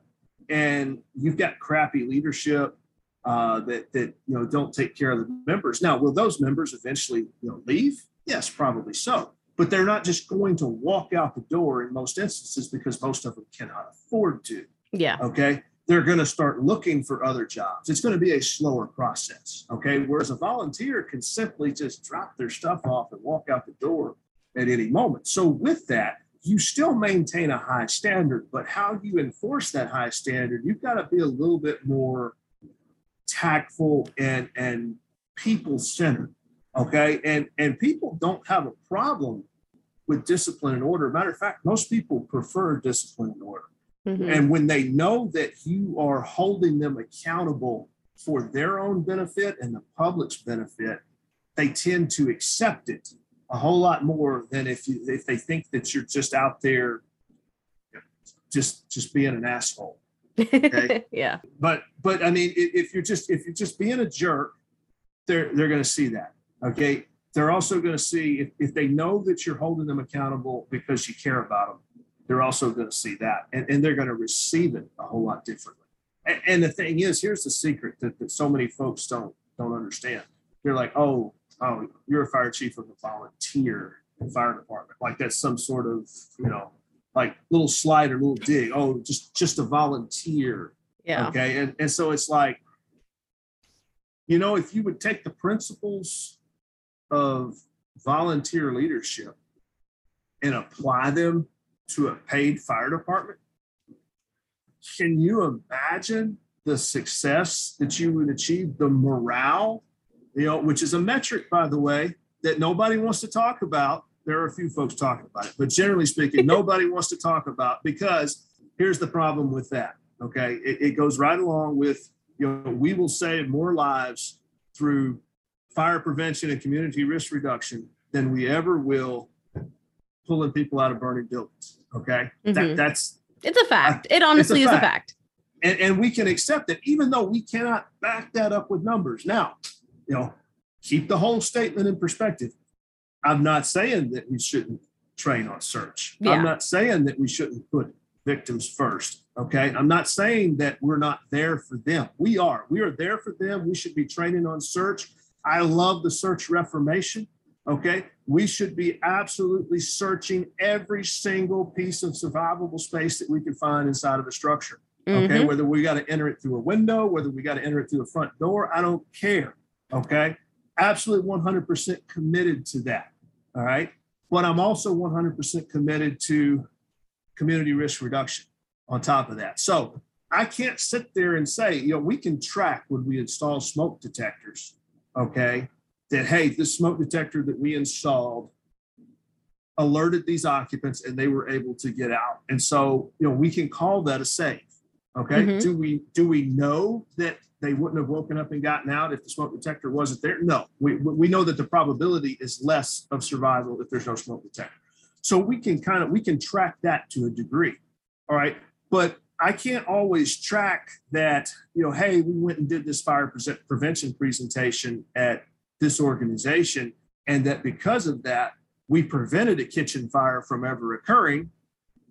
and you've got crappy leadership, uh, that that you know don't take care of the members. Now, will those members eventually you know leave? Yes, probably so. But they're not just going to walk out the door in most instances because most of them cannot afford to. Yeah. Okay. They're going to start looking for other jobs. It's going to be a slower process. Okay. Whereas a volunteer can simply just drop their stuff off and walk out the door at any moment. So, with that, you still maintain a high standard, but how you enforce that high standard, you've got to be a little bit more tactful and and people centered okay? And and people don't have a problem with discipline and order. Matter of fact most people prefer discipline and order. Mm-hmm. and when they know that you are holding them accountable for their own benefit and the public's benefit they tend to accept it a whole lot more than if you if they think that you're just out there just just being an asshole Okay. *laughs* yeah. But but I mean, if you're just if you're just being a jerk, they're they're going to see that. Okay. They're also going to see if, if they know that you're holding them accountable because you care about them, they're also going to see that and, and they're going to receive it a whole lot differently. And, and the thing is, here's the secret that, that so many folks don't don't understand. they're like, oh, oh, you're a fire chief of a volunteer fire department. Like that's some sort of, you know, like little slide or little dig. Oh, just just a volunteer. Yeah. Okay. And and so it's like, you know, if you would take the principles of volunteer leadership and apply them to a paid fire department, can you imagine the success that you would achieve, the morale, you know, which is a metric, by the way, that nobody wants to talk about. There are a few folks talking about it, but generally speaking, *laughs* nobody wants to talk about because here's the problem with that. Okay. It, it goes right along with, you know, we will save more lives through fire prevention and community risk reduction than we ever will pulling people out of burning buildings. Okay. That, Mhm. that's, It's a fact. It honestly is a fact. fact. and, and we can accept it, even though we cannot back that up with numbers. Now, you know, keep the whole statement in perspective. I'm not saying that we shouldn't train on search. Yeah. I'm not saying that we shouldn't put victims first. Okay. I'm not saying that we're not there for them. We are. We are there for them. We should be training on search. I love the search reformation. Okay. We should be absolutely searching every single piece of survivable space that we can find inside of a structure. Okay. Mhm. Whether we got to enter it through a window, whether we got to enter it through a front door, I don't care. Okay. Absolutely 100% committed to that. All right. But I'm also 100% committed to community risk reduction on top of that. So I can't sit there and say, you know, we can track when we install smoke detectors. Okay. That, hey, this smoke detector that we installed alerted these occupants and they were able to get out. And so, you know, we can call that a save. Okay. Mhm. Do we do we know that they wouldn't have woken up and gotten out if the smoke detector wasn't there? No. We we know that the probability is less of survival if there's no smoke detector. So we can kind of we can track that to a degree. All right. But I can't always track that, you know, hey, we went and did this fire pre- prevention presentation at this organization, and that because of that, we prevented a kitchen fire from ever occurring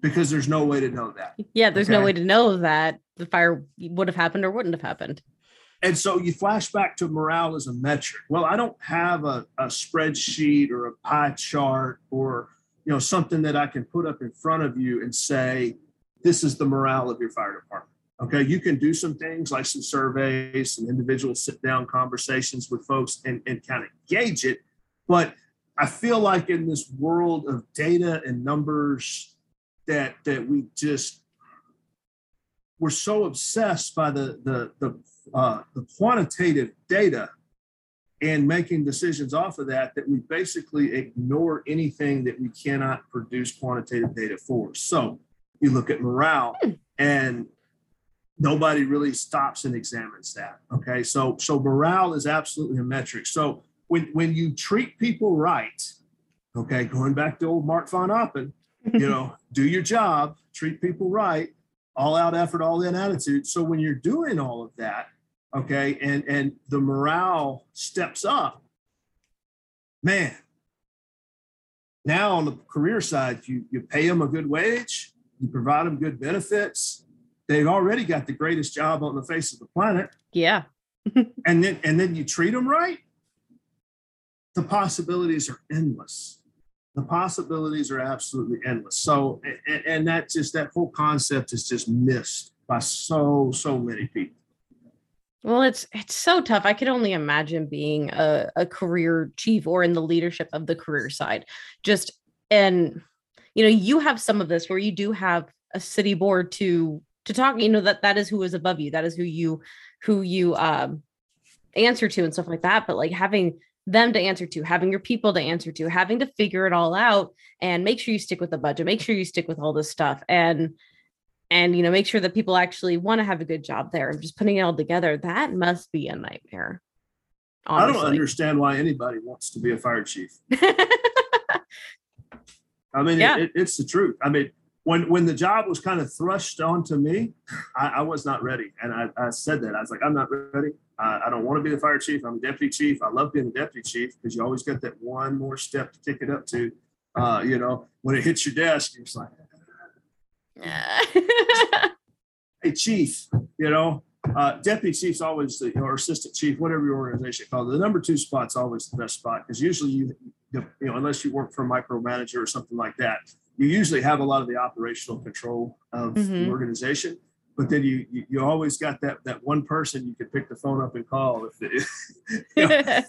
because there's no way to know that. Yeah, there's no way to know that the fire would have happened or wouldn't have happened. And so you flash back to morale as a metric. Well, I don't have a, a spreadsheet or a pie chart or you know something that I can put up in front of you and say, this is the morale of your fire department. Okay, you can do some things like some surveys, some individual sit down conversations with folks and, and kind of gauge it. But I feel like in this world of data and numbers that that we just we're so obsessed by the the the uh, the quantitative data and making decisions off of that that we basically ignore anything that we cannot produce quantitative data for. So you look at morale and nobody really stops and examines that. Okay. So so morale is absolutely a metric. So when when you treat people right, okay, going back to old Mark vonAppen, you know, do your job, treat people right, all out effort, all in attitude. So when you're doing all of that, okay, and and the morale steps up, man. Now on the career side, you you pay them a good wage, you provide them good benefits. They've already got the greatest job on the face of the planet, Yeah. *laughs* and then and then you treat them right. The possibilities are endless the possibilities are absolutely endless. So, and, and that just that whole concept is just missed by so so many people. Well, it's it's so tough. I could only imagine being a, a career chief or in the leadership of the career side. Just and you know, you have some of this where you do have a city board to to talk, you know, that that is who is above you. That is who you who you um answer to and stuff like that. But like having them to answer to, having your people to answer to, having to figure it all out and make sure you stick with the budget, make sure you stick with all this stuff. And and you know make sure that people actually want to have a good job there and just putting it all together that must be a nightmare I don't understand why anybody wants to be a fire chief. *laughs* I mean, Yeah. it, it- it's the truth. I mean, when when the job was kind of thrust onto me, I, I was not ready, and I, I said that I was like, I'm not ready. I, I don't want to be the fire chief. I'm a deputy chief. I love being a deputy chief because you always get that one more step to kick it up to. Uh, you know, when it hits your desk, you're just like, *laughs* hey chief you know uh, deputy chief's always the or assistant chief, whatever your organization calls it. The number two spot's always the best spot because usually you, you know, unless you work for a micromanager or something like that, you usually have a lot of the operational control of Mhm. the organization. But then you, you you always got that that one person you could pick the phone up and call if it, *laughs* you know,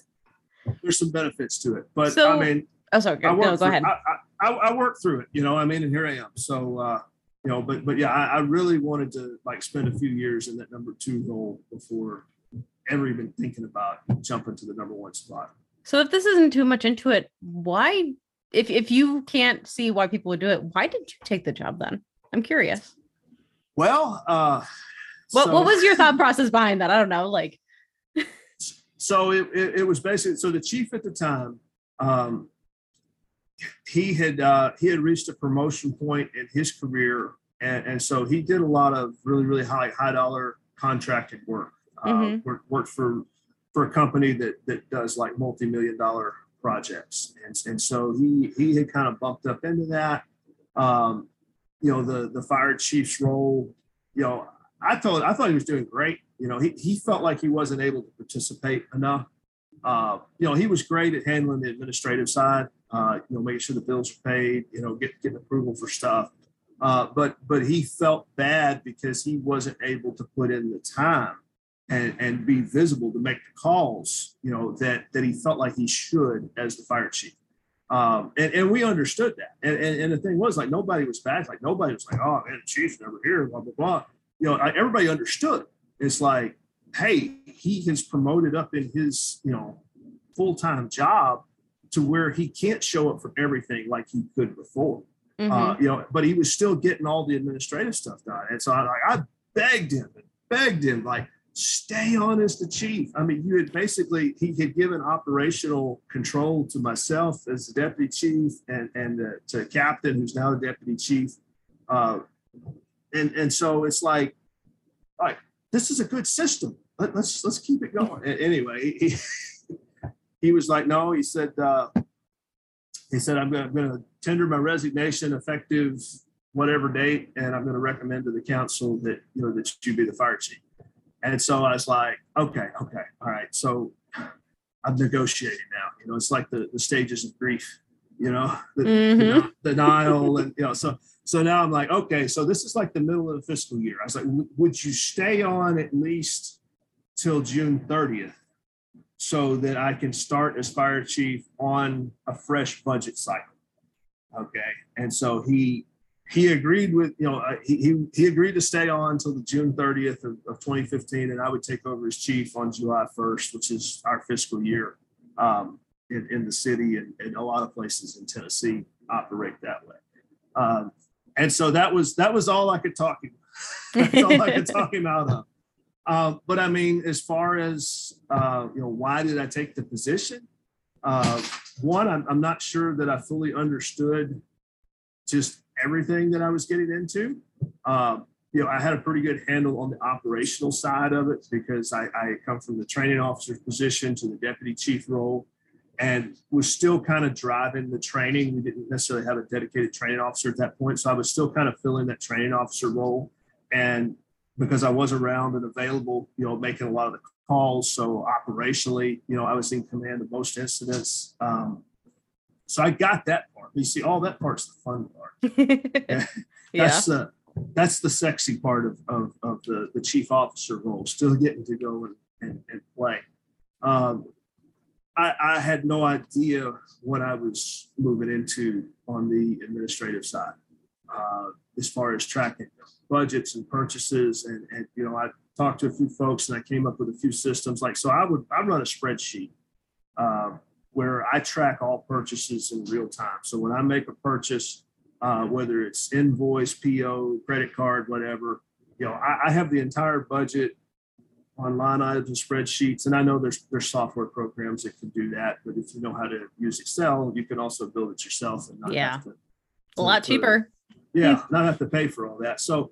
*laughs* there's some benefits to it. But So- I mean, oh, sorry. I Go, work no, go through- ahead. I, I, I I work through it, you know, I mean, and here I am. So, uh, you know, but, but yeah, I, I really wanted to like spend a few years in that number two role before ever even thinking about jumping to the number one spot. So if this isn't too much into it, why if if you can't see why people would do it, why did you take the job then? I'm curious. Well, uh, What so- what was your thought process behind that? I don't know. Like so it, it, it was basically so the chief at the time um he had uh he had reached a promotion point in his career and, and so he did a lot of really really high high dollar contracted work uh, Mhm. worked, worked for for a company that that does like multi-million dollar projects and, and so he he had kind of bumped up into that um you know the the fire chief's role you know I thought I thought he was doing great. You know, he, he felt like he wasn't able to participate enough. Uh, you know, he was great at handling the administrative side. Uh, you know, making sure the bills are paid. You know, get, getting approval for stuff. Uh, but but he felt bad because he wasn't able to put in the time and and be visible to make the calls. You know that that he felt like he should as the fire chief. Um, and, and we understood that. And, and, and the thing was like nobody was bad. Like nobody was like, oh man, the chief's never here, blah blah blah you know, I- everybody understood. It's like, hey, he has promoted up in his, you know, full time job to where he can't show up for everything like he could before. mhm. Uh, you know, but he was still getting all the administrative stuff done. And so I like I begged him and begged him, like, stay on as the chief. I mean, you had basically he had given operational control to myself as the deputy chief and and to captain who's now the deputy chief. Uh, and and so it's like, all right, this is a good system. Let, let's let's keep it going. A- anyway, he, he *laughs* was like, no, he said, uh, he said, I'm I'm gonna tender my resignation effective whatever date, and I'm gonna recommend to the council that you know that you be the fire chief. And so I was like, okay, okay, all right. So I'm negotiating now. You know, it's like the the stages of grief. You know, the, Mhm. you know, denial, and you know, so so now I'm like, okay, so this is like the middle of the fiscal year. I was like, "W- would you stay on at least till June 30th so that I can start as fire chief on a fresh budget cycle? Okay. And so he he agreed with, you know, uh, he, he, agreed to stay on until the June 30th of, of 2015, and I would take over as chief on July 1st, which is our fiscal year um, in, in the city and, and a lot of places in Tennessee operate that way. Um, and so that was that was all I could talk. *laughs* That's all I could talk him out of. Um, but I mean, as far as uh, you know, why did I take the position? Uh, one, I'm, I'm not sure that I fully understood just everything that I was getting into. Um, you know, I had a pretty good handle on the operational side of it because I, I come from the training officer's position to the deputy chief role and was still kind of driving the training. We didn't necessarily have a dedicated training officer at that point. So I was still kind of filling that training officer role. And because I was around and available, you know, making a lot of the calls. So operationally, you know, I was in command of most incidents. Um, so I got that part. You see, all that part's the fun part. *laughs* yeah. That's the that's the sexy part of, of, of the, the chief officer role, still getting to go and, and, and play. Um, I, I had no idea what I was moving into on the administrative side, uh, as far as tracking budgets and purchases. And, and, you know, I talked to a few folks and I came up with a few systems. Like, so I would, I run a spreadsheet, um, where I track all purchases in real time. So when I make a purchase, uh, whether it's invoice, PO, credit card, whatever, you know, I, I have the entire budget on line items and spreadsheets. And I know there's there's software programs that can do that, but if you know how to use Excel, you can also build it yourself and not Yeah. have to, a lot cheaper. yeah, not have to pay for all that. So,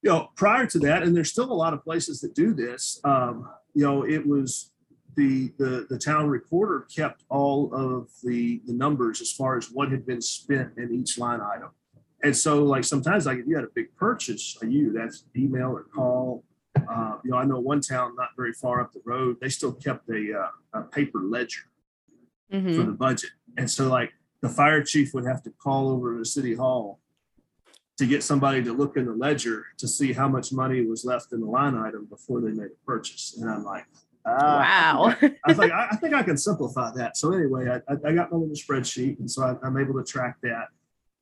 you know, prior to that, and there's still a lot of places that do this. Um, you know, it was the the the town recorder kept all of the the numbers as far as what had been spent in each line item. And so, like sometimes, like if you had a big purchase, you that's email or call, Uh, you know, I know one town not very far up the road, they still kept a, uh, a paper ledger Mhm. for the budget. And so like the fire chief would have to call over to city hall to get somebody to look in the ledger to see how much money was left in the line item before they made a purchase. And I'm like, ah, wow. I was like, I, I think I can simplify that. So anyway, I, I- I got my little spreadsheet, and so I, I'm able to track that.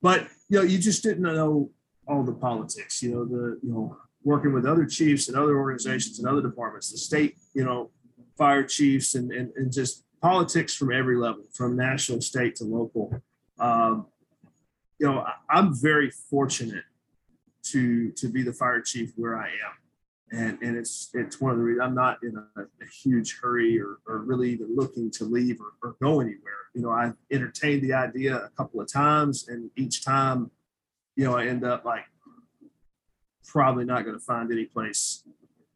But you know, you just didn't know all the politics. You know, the you know working with other chiefs and other organizations and other departments, the state, you know, fire chiefs, and and, and just politics from every level, from national, state to local. Um, you know, I, I'm very fortunate to to be the fire chief where I am and and it's it's one of the reasons I'm not in a, a huge hurry or, or really even looking to leave or, or go anywhere. You know, I entertained the idea a couple of times, and each time, you know, I end up like probably not going to find any place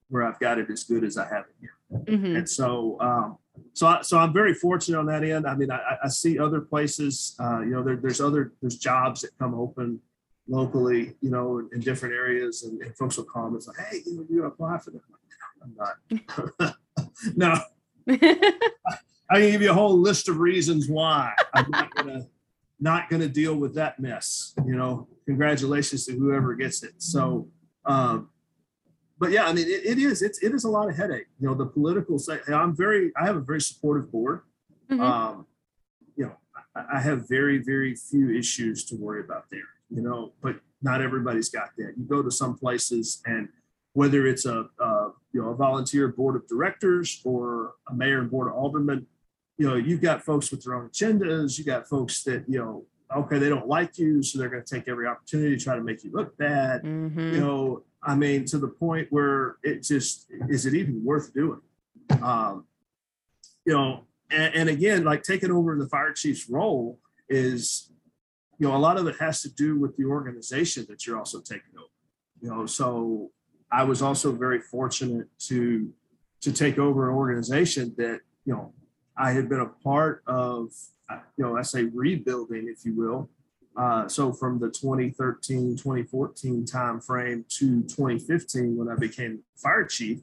where I've got it as good as I have it here. Mhm. And so, um, so, I, so I'm very fortunate on that end. I mean, I, I- I see other places, uh, you know, there, there's other, there's jobs that come open locally, you know, in, in different areas and, and folks will call me, it's like, hey, you know, you apply for that. I'm not, *laughs* no, *laughs* I can give you a whole list of reasons why I'm not gonna, not gonna deal with that mess, you know, congratulations to whoever gets it. So, um, but yeah, I mean, it, it is, it's, it is a lot of headache, you know, the political side. I'm very, I have a very supportive board. Mhm. Um, you know, I, I have very, very few issues to worry about there, you know, but not everybody's got that. You go to some places and whether it's a, a you know, a volunteer board of directors or a mayor and board of aldermen, you know, you've got folks with their own agendas. You got folks that, you know, okay, they don't like you, so they're going to take every opportunity to try to make you look bad Mhm. you know, I mean, to the point where it just is it even worth doing? Um, you know, and, and again, like taking over the fire chief's role is, you know, a lot of it has to do with the organization that you're also taking over. You know, so I was also very fortunate to to take over an organization that you know I had been a part of. You know, I say rebuilding, if you will, uh, so from the 2013, 2014 time frame to 2015 when I became fire chief.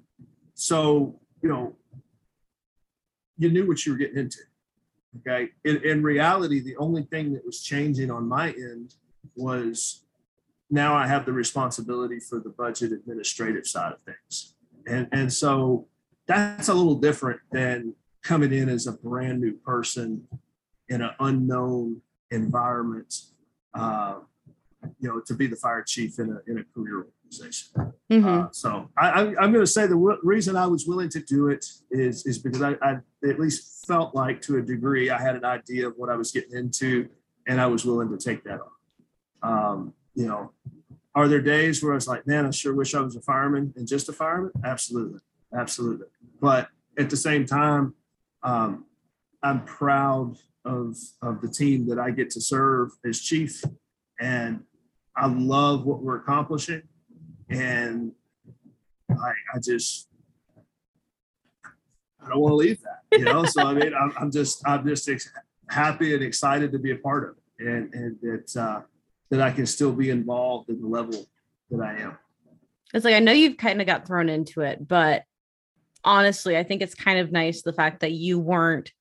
So, you know, you knew what you were getting into. Okay. In, in reality, the only thing that was changing on my end was now I have the responsibility for the budget administrative side of things. And, and so that's a little different than coming in as a brand new person in an unknown environment uh, you know, to be the fire chief in a, in a career organization. Mhm. Uh, so I, I, I'm going to say the w- reason I was willing to do it is, is because I, I at least felt like to a degree I had an idea of what I was getting into and I was willing to take that on. Um, you know, are there days where I was like, man, I sure wish I was a fireman and just a fireman? Absolutely. Absolutely. But at the same time, um, I'm proud of, of the team that I get to serve as chief. And I love what we're accomplishing. And I, I just, I don't want to leave that, you know? so I mean, I'm, I'm just, I'm just ex- happy and excited to be a part of it and, and that, uh, that I can still be involved in the level that I am. It's like I know you've kind of got thrown into it, but honestly, I think it's kind of nice the fact that you weren't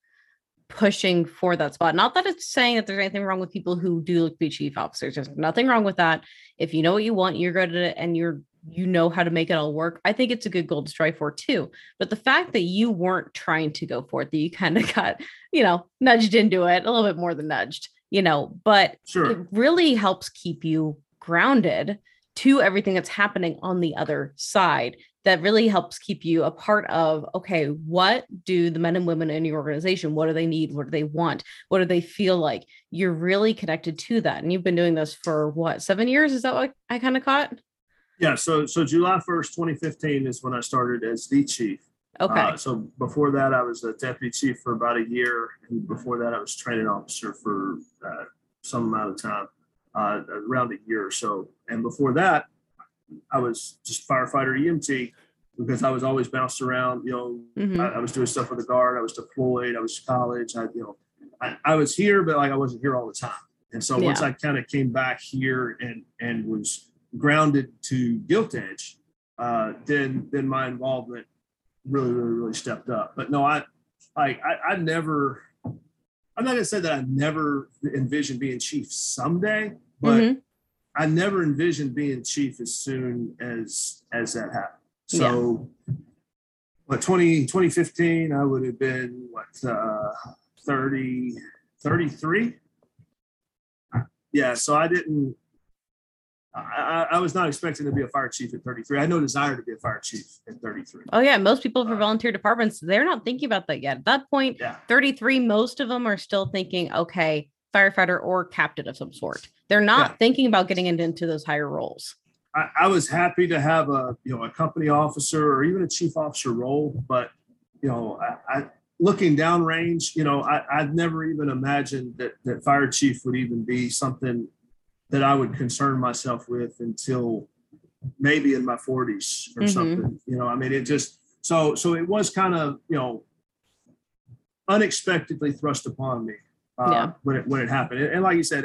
pushing for that spot. Not that it's saying that there's anything wrong with people who do look to be chief officers. There's nothing wrong with that. If you know what you want, you're good at it and you're you know how to make it all work. I think it's a good goal to strive for too. But the fact that you weren't trying to go for it, that you kind of *laughs* got, you know, nudged into it, a little bit more than nudged, you know, but Sure. it really helps keep you grounded to everything that's happening on the other side that really helps keep you a part of okay what do the men and women in your organization what do they need what do they want what do they feel like you're really connected to that and you've been doing this for what seven years is that what i kind of caught Yeah. So, so July 1st, 2015 is when I started as the chief. okay Uh, so before that, I was a deputy chief for about a year, and before that, I was training officer for uh, some amount of time, uh, around a year or so. And before that, I was just firefighter EMT because I was always bounced around. You know, Mhm. I, I was doing stuff with the guard. I was deployed. I was college. I, you know, I, I was here, but like I wasn't here all the time. And so once I kind of came back here and and was grounded to Gilt Edge, uh, then then my involvement really, really, really stepped up. But no, I, I, I, I never. I'm not gonna say that I never envisioned being chief someday, but Mhm. I never envisioned being chief as soon as as that happened. So, what 20, 2015, I would have been what uh, 30, 33. Yeah, so I didn't. I, I, I was not expecting to be a fire chief at 33. I had no desire to be a fire chief at 33. Oh yeah, most people for volunteer departments, they're not thinking about that yet. At that point, Yeah, 33, most of them are still thinking, okay, firefighter or captain of some sort. They're not Yeah. thinking about getting into, those higher roles. I, I was happy to have a you know a company officer or even a chief officer role, but you know I, I looking downrange, you know I, I'd never even imagined that that fire chief would even be something that I would concern myself with until maybe in my 40s or Mhm. something. You know, I mean it just so so it was kind of you know unexpectedly thrust upon me uh, Yeah. when it when it happened. And, and like you said,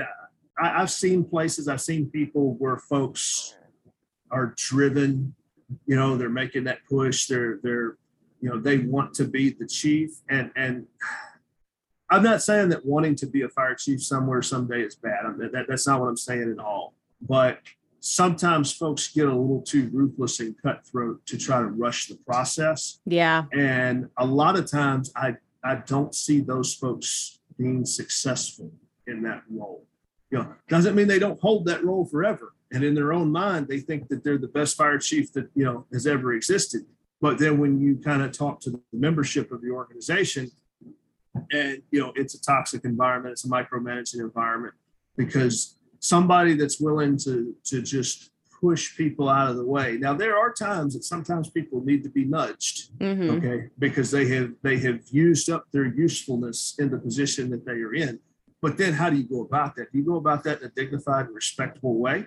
I, I've seen places, I've seen people where folks are driven, you know, they're making that push, they're they're you know, they want to be the chief. And and I'm not saying that wanting to be a fire chief somewhere someday is bad. I mean, that, that's not what I'm saying at all. But sometimes folks get a little too ruthless and cutthroat to try to rush the process. Yeah. And a lot of times I, I don't see those folks being successful in that role. You know, doesn't mean they don't hold that role forever. And in their own mind, they think that they're the best fire chief that, you know, has ever existed. But then when you kind of talk to the membership of the organization, and you know, it's a toxic environment, it's a micromanaging environment because somebody that's willing to to just push people out of the way. Now there are times that sometimes people need to be nudged hmm okay because they have they have used up their usefulness in the position that they are in but then how do you go about that? Do you go about that in a dignified and respectable way?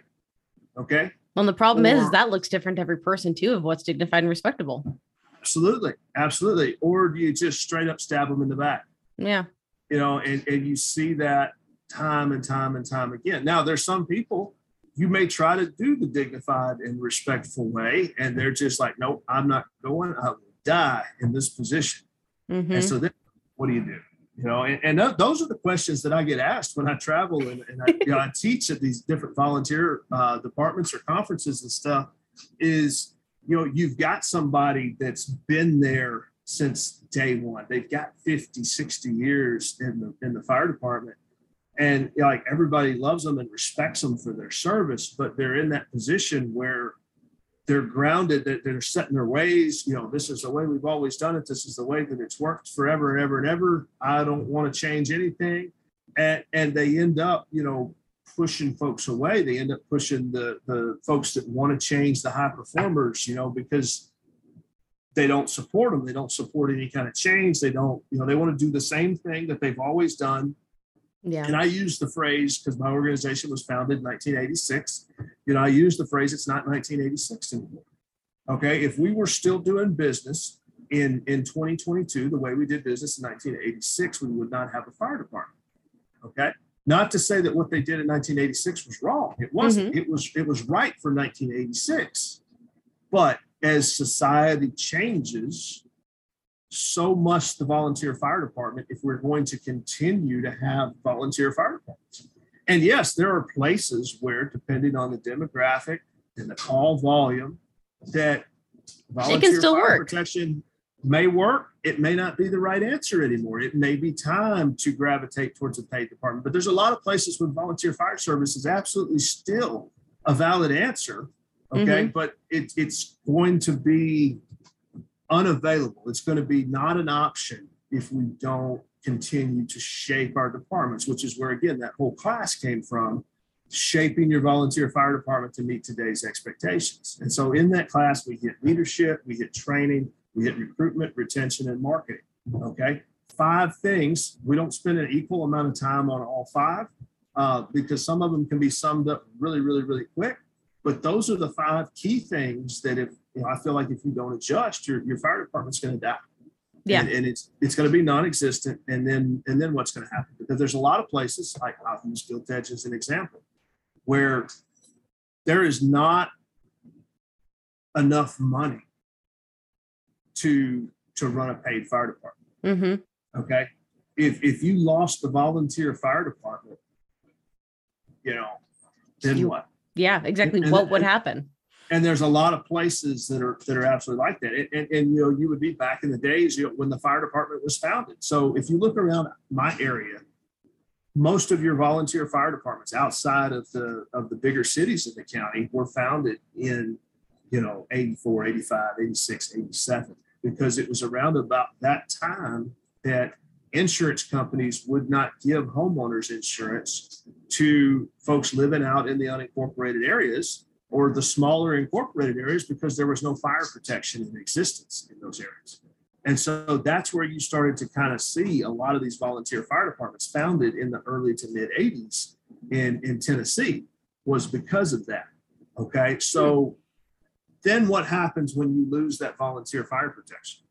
Okay? Well, the problem is, is that looks different to every person too of what's dignified and respectable. absolutely absolutely. Or do you just straight up stab them in the back? Yeah. you know and, and you see that time and time and time again. Now there's some people you may try to do the dignified and respectful way and they're just like nope i'm not going. I will die in this position. Hmm And so then what do you do? You know, and, and th- those are the questions that I get asked when I travel and, and I, you know, I *laughs* teach at these different volunteer uh, departments or conferences and stuff is, you know, you've got somebody that's been there since day one. They've got 50, 60 years in the, in the fire department. And you know, like everybody loves them and respects them for their service, but they're in that position where they're grounded that they're set in their ways you know this is the way we've always done it this is the way that it's worked forever and ever and ever. I don't want to change anything. And and they end up you know pushing folks away. They end up pushing the the folks that want to change the high performers you know because they don't support them they don't support any kind of change. They don't you know they want to do the same thing that they've always done Yeah. and I use the phrase because my organization was founded in 1986. You know, I use the phrase it's not 1986 anymore. Okay. If we were still doing business in, in 2022, the way we did business in 1986, we would not have a fire department. Okay. Not to say that what they did in 1986 was wrong. It wasn't. Mm-hmm. It was it was right for 1986. But as society changes, so must the volunteer fire department if we're going to continue to have volunteer fire departments. And yes, there are places where, depending on the demographic and the call volume, that volunteer fire work. protection may work. It may not be the right answer anymore. It may be time to gravitate towards a paid department. But there's a lot of places where volunteer fire service is absolutely still a valid answer. Okay, but it, it's going to be unavailable. It's going to be not an option if we don't continue to shape our departments, which is where, again, that whole class came from shaping your volunteer fire department to meet today's expectations. And so in that class, we hit leadership, we hit training, we hit recruitment, retention, and marketing. Okay. Five things. We don't spend an equal amount of time on all five uh, because some of them can be summed up really, really, really quick. But those are the five key things that if you know, I feel like if you don't adjust, your your fire department's going to die. Yeah. And, and it's it's going to be non-existent. And then and then what's going to happen? Because there's a lot of places like I'll use Gilt Edge as an example, where there is not enough money to to run a paid fire department. Mm-hmm. Okay. If if you lost the volunteer fire department, you know, then You- what? Yeah, exactly. And- what would happen? And there's a lot of places that are that are absolutely like that. And, and, you know, you would be back in the days you know, when the fire department was founded. So if you look around my area, most of your volunteer fire departments outside of the of the bigger cities in the county were founded in you know 84 85 86 87 because it was around about that time that insurance companies would not give homeowners insurance to folks living out in the unincorporated areas or the smaller incorporated areas because there was no fire protection in existence in those areas. And so that's where you started to kind of see a lot of these volunteer fire departments founded in the early to mid 80s in, in Tennessee was because of that. Okay. So then what happens when you lose that volunteer fire protection?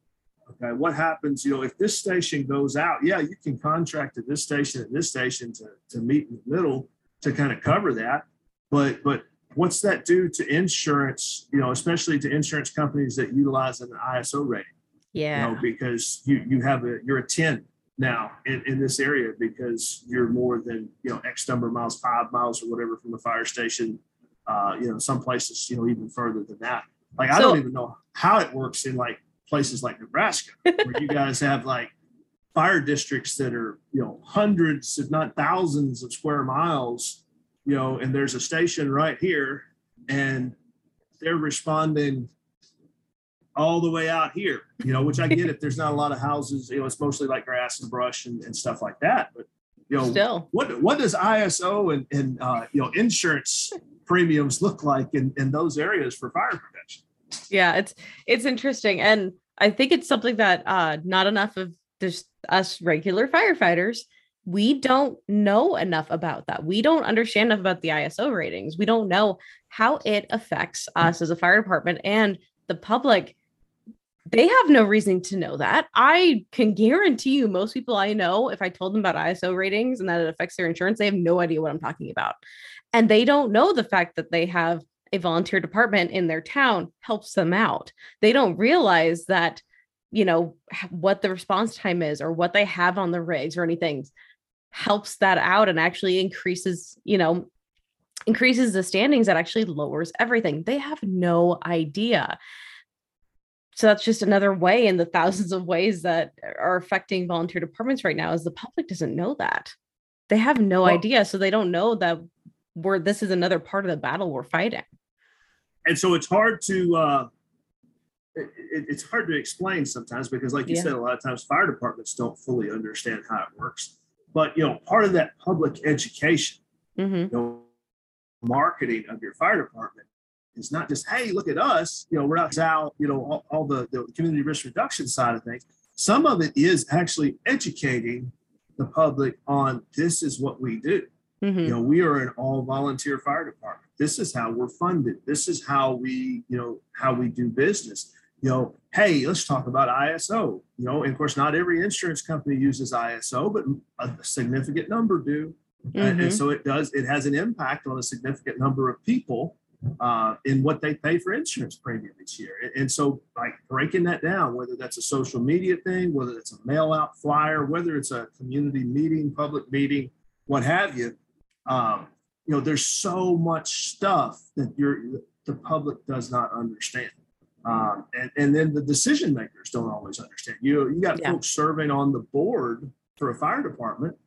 Okay. What happens, you know, if this station goes out, yeah, you can contract to this station and this station to, to meet in the middle to kind of cover that. But but what's that do to insurance, you know, especially to insurance companies that utilize an ISO rating? Yeah. you know, because you you have a you're a 10 now in, in this area because you're more than you know X number of miles, five miles or whatever from the fire station. Uh, you know, some places, you know, even further than that. Like I don't even know how it works in like places like Nebraska, *laughs* where you guys have like fire districts that are, you know, hundreds, if not thousands of square miles, you know, and there's a station right here and they're responding all the way out here, you know, which I get if there's not a lot of houses, you know, it's mostly like grass and brush and, and stuff like that. But you know, Still. what what does ISO and, and uh, you know insurance premiums look like in, in those areas for fire protection? yeah it's it's interesting and i think it's something that uh not enough of just us regular firefighters we don't know enough about that. We don't understand enough about the iso ratings. We don't know how it affects us as a fire department and the public. They have no reason to know that. I can guarantee you most people i know if i told them about iso ratings and that it affects their insurance they have no idea what i'm talking about. And they don't know the fact that they have a volunteer department in their town helps them out. They don't realize that, you know, what the response time is or what they have on the rigs or anything helps that out and actually increases, you know, increases the standings that actually lowers everything. They have no idea. So that's just another way in the thousands of ways that are affecting volunteer departments right now is the public doesn't know that. They have no Well- idea. So they don't know that we're this is another part of the battle we're fighting. and so it's hard to uh, it, it- it's hard to explain sometimes because like you Yeah. said a lot of times fire departments don't fully understand how it works but you know part of that public education hmm you know marketing of your fire department is not just hey look at us you know we're not out you know all, all the, the community risk reduction side of things. Some of it is actually educating the public on this is what we do. Hmm you know we are an all volunteer fire department. This is how we're funded. This is how we you know how we do business you know hey let's talk about iso you know and of course not every insurance company uses iso but a significant number do. And, Mhm. and so it does it has an impact on a significant number of people uh, in what they pay for insurance premium each year. And, and so like breaking that down whether that's a social media thing whether it's a mail out flyer whether it's a community meeting public meeting what have you um, you know there's so much stuff that you're the public does not understand um, and, and then the decision makers don't always understand. You you got Yeah. folks serving on the board for a fire department.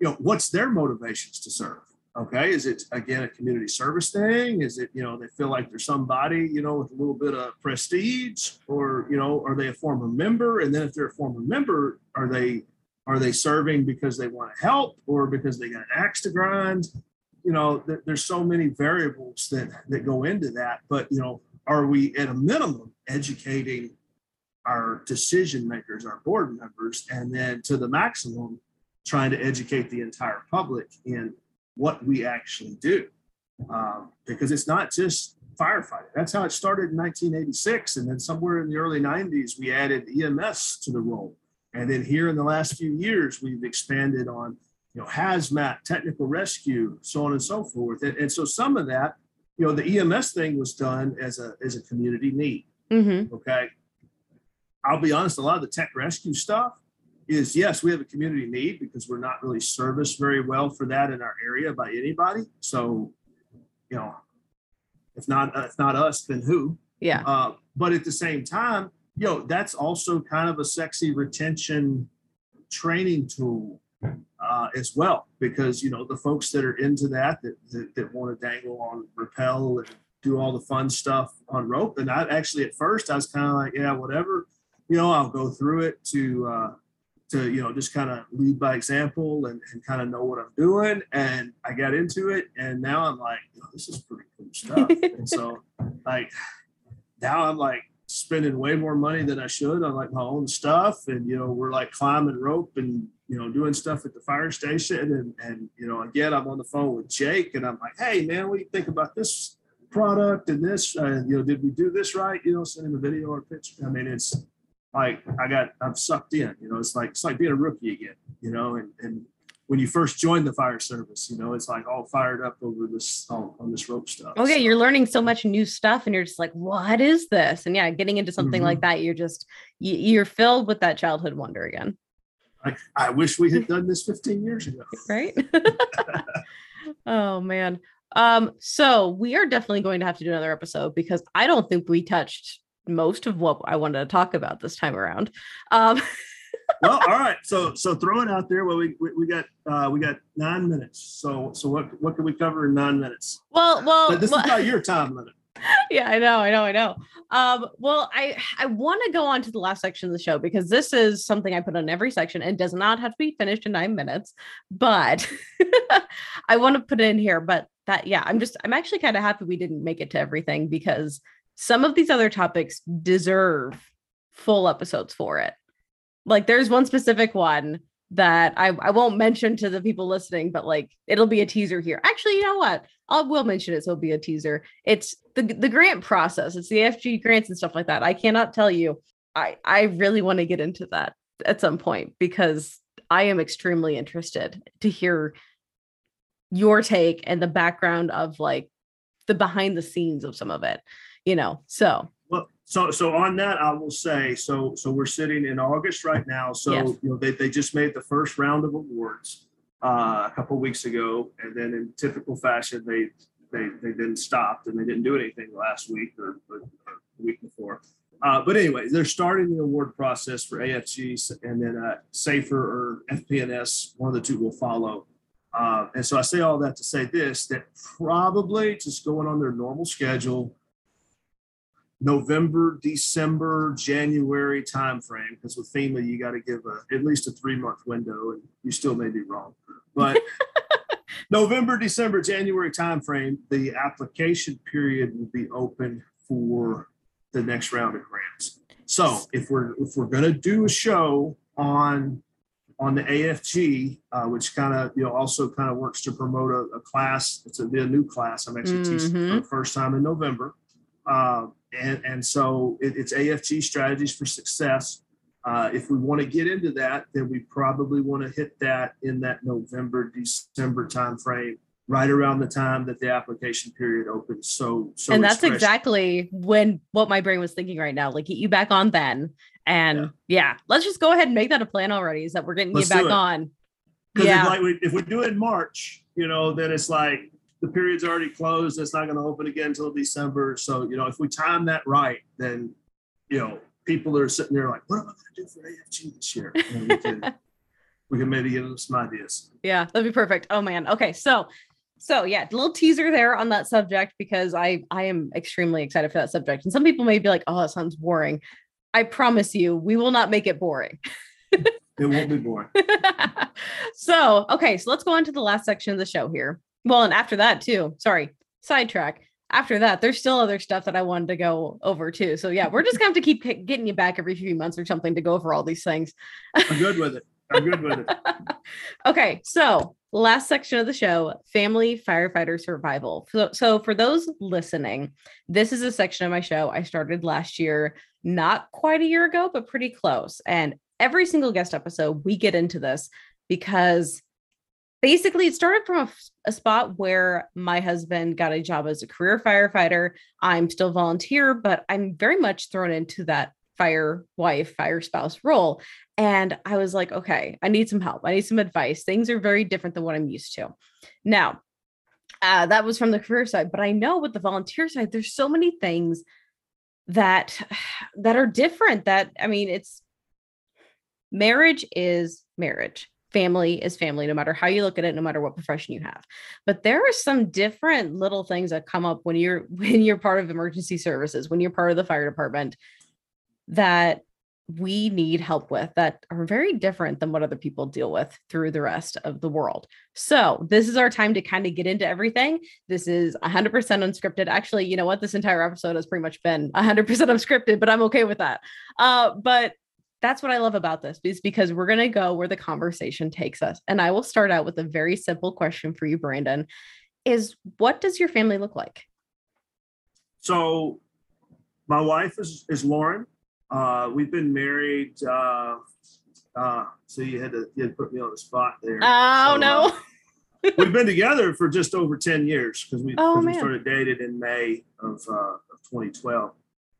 You know what's their motivations to serve? Okay is it again a community service thing? Is it you know they feel like they're somebody you know with a little bit of prestige? Or you know are they a former member? And then if they're a former member are they are they serving because they want to help or because they got an axe to grind? You know there, there's so many variables that that go into that. But you know are we at a minimum educating our decision makers our board members and then to the maximum trying to educate the entire public in what we actually do? Um, because it's not just firefighting. That's how it started in 1986 and then somewhere in the early 90s we added ems to the role. And then here in the last few years we've expanded on you know hazmat technical rescue so on and so forth. And, and so some of that you know, the EMS thing was done as a as a community need. Mm-hmm. Okay. I'll be honest, a lot of the tech rescue stuff is yes, we have a community need because we're not really serviced very well for that in our area by anybody. So, you know, if not if not us, then who? Yeah. Uh, but at the same time, you know, that's also kind of a sexy retention training tool uh, as well, because you know the folks that are into that that that, that want to dangle on rappel and do all the fun stuff on rope. And I actually at first I was kind of like, yeah, whatever, you know, I'll go through it to uh, to you know just kind of lead by example and, and kind of know what I'm doing. And I got into it, and now I'm like, oh, this is pretty cool stuff. *laughs* and so like now I'm like spending way more money than I should on like my own stuff. And, you know, we're like climbing rope and, you know, doing stuff at the fire station. And, and, you know, again, I'm on the phone with Jake and I'm like, hey, man, what do you think about this product and this? Uh, you know, did we do this right? You know, send him a video or a picture. I mean, it's like I got, I'm sucked in, you know, it's like, it's like being a rookie again, you know, and, and, when you first join the fire service, you know, it's like all fired up over this on, on this rope stuff. Okay, so. you're learning so much new stuff, and you're just like, "What is this?" And yeah, getting into something mm-hmm. like that, you're just you, are filled with that childhood wonder again. I, I wish we had done this 15 years ago. *laughs* right? *laughs* oh man. Um, so we are definitely going to have to do another episode because I don't think we touched most of what I wanted to talk about this time around. Um, *laughs* well, all right. So so throw it out there. Well, we we, we got uh, we got nine minutes. So so what what can we cover in nine minutes? Well, well, but this well, is not your time limit. *laughs* Yeah, I know, I know, I know. Um, well, I I want to go on to the last section of the show because this is something I put on every section and does not have to be finished in nine minutes, but *laughs* I want to put it in here. But that, yeah, I'm just I'm actually kind of happy we didn't make it to everything because some of these other topics deserve full episodes for it. Like there's one specific one that I, I won't mention to the people listening, but like it'll be a teaser here. Actually, you know what? I will mention it, so it'll be a teaser. It's the the grant process. It's the FG grants and stuff like that. I cannot tell you. I I really want to get into that at some point because I am extremely interested to hear your take and the background of like the behind the scenes of some of it. You know, so so so on that i will say so so we're sitting in august right now. So yes. you know they, they just made the first round of awards uh, a couple weeks ago. And then in typical fashion they they they then stopped and they didn't do anything last week or, or, or the week before. Uh, but anyway they're starting the award process for afgs and then uh, safer or fpns one of the two will follow. Uh, and so i say all that to say this that probably just going on their normal schedule November, December, January timeframe, because with FEMA, you got to give a, at least a three month window, and you still may be wrong. But *laughs* November, December, January timeframe, the application period will be open for the next round of grants. So if we're if we're going to do a show on on the AFG, uh, which kind of you know also kind of works to promote a, a class. It's a, a, new class. I'm actually mm-hmm. teaching for the first time in November. Uh, and, and so it, it's AFG strategies for success. Uh, if we want to get into that, then we probably want to hit that in that November, December timeframe, right around the time that the application period opens. So, so and that's fresh. exactly when what my brain was thinking right now. Like get you back on then, and yeah, yeah let's just go ahead and make that a plan already. Is that we're getting let's you back on? Yeah. If, like we, if we do it in March, you know, then it's like the period's already closed. It's not going to open again until December. So, you know, if we time that right, then, you know, people are sitting there like, what am I going to do for AFG this year? *laughs* we, can, we can maybe give them some ideas. Yeah, that'd be perfect. Oh man. Okay. So, so yeah, a little teaser there on that subject because I I am extremely excited for that subject. And some people may be like, oh, that sounds boring. I promise you, we will not make it boring. it won't be boring. *laughs* so, okay, so let's go on to the last section of the show here. Well, and after that too. Sorry, sidetrack. After that, there's still other stuff that I wanted to go over too. So yeah, we're just gonna have to keep getting you back every few months or something to go over all these things. I'm good with it. I'm good with it. *laughs* okay, so last section of the show family firefighter survival so, so for those listening this is a section of my show i started last year not quite a year ago but pretty close and every single guest episode we get into this because basically it started from a, a, spot where my husband got a job as a career firefighter. I'm still volunteer but i'm very much thrown into that fire wife fire spouse role. And i was like okay i need some help. I need some advice. Things are very different than what i'm used to. Now uh, that was from the career side but i know with the volunteer side there's so many things that *sighs* that are different that i mean it's marriage is marriage family is family no matter how you look at it no matter what profession you have but there are some different little things that come up when you're *laughs* when you're part of emergency services when you're part of the fire department that we need help with that are very different than what other people deal with through the rest of the world. So, this is our time to kind of get into everything. This is 100% unscripted. Actually, you know what? This entire episode has pretty much been 100% unscripted, but I'm okay with that. Uh, but that's what I love about this is because we're going to go where the conversation takes us. And I will start out with a very simple question for you, Brandon is what does your family look like? So, my wife is, is Lauren. Uh, we've been married. Uh, uh, so you had to you had to put me on the spot there. Oh so, no. Uh, we've been together for just over 10 years because we, oh, we started dated in May of, uh, of 2012.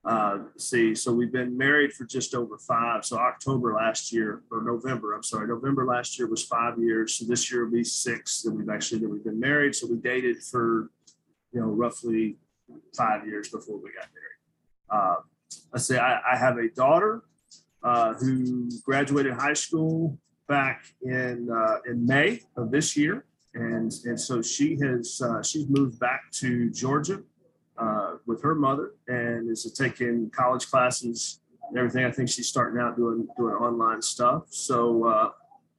Uh, see, so we've been married for just over five. So October last year, or November, I'm sorry, November last year was five years. So this year will be six that we've actually that we've been married. So we dated for, you know, roughly five years before we got married. Uh, I say I, I have a daughter uh, who graduated high school back in uh, in May of this year, and and so she has uh, she's moved back to Georgia uh, with her mother and is taking college classes and everything. I think she's starting out doing doing online stuff. So uh,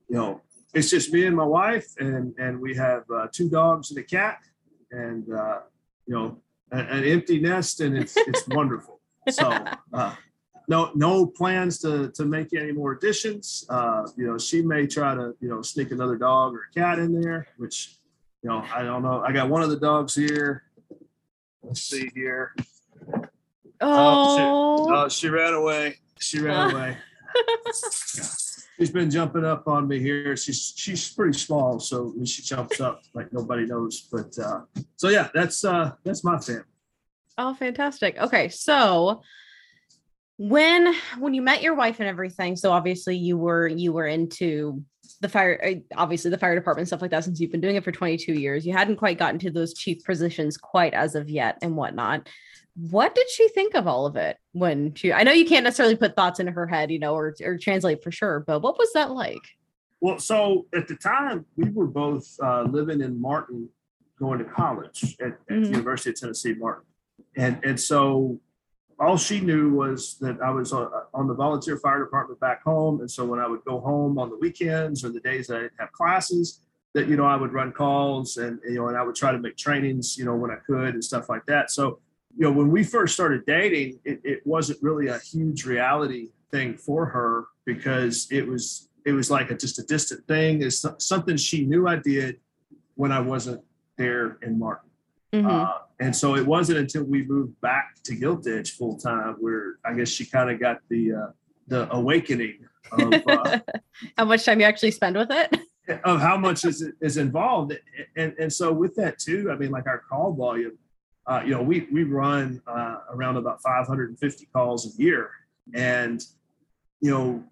you know, it's just me and my wife, and and we have uh, two dogs and a cat, and you know, an, an empty nest, and it's *laughs* it's wonderful. So uh, no no plans to to make any more additions. Uh, you know, she may try to you know sneak another dog or a cat in there, which you know I don't know. I got one of the dogs here. Let's see here. Oh, oh, she, she ran away. She ran away. *laughs* She's been jumping up on me here. She's she's pretty small, so when she jumps up like nobody knows. But uh, so yeah, that's uh, that's my family. Oh, fantastic. Okay, so when when you met your wife and everything, so obviously you were you were into the fire uh, obviously the fire department stuff like that since you've been doing it for 22 years you hadn't quite gotten to those chief positions quite as of yet and whatnot. What did she think of all of it when she i know you can't necessarily put thoughts into her head you know or, or translate for sure but what was that like? Well so at the time we were both uh, living in martin going to college at, at mm-hmm. the university of tennessee martin. And and so all she knew was that I was on, on the volunteer fire department back home, and so when I would go home on the weekends or the days that I didn't have classes, that you know I would run calls and you know and I would try to make trainings you know when I could and stuff like that. So you know when we first started dating, it, it wasn't really a huge reality thing for her because it was it was like a, just a distant thing. It's something she knew I did when I wasn't there in Martin. Mm-hmm. Uh, and so it wasn't until we moved back to Gilt Edge full time where I guess she kind of got the uh, the awakening of uh, *laughs* how much time you actually spend with it. Of how much is is involved, and and so with that too, I mean, like our call volume, uh, you know, we we run uh, around about 550 calls a year, and you know,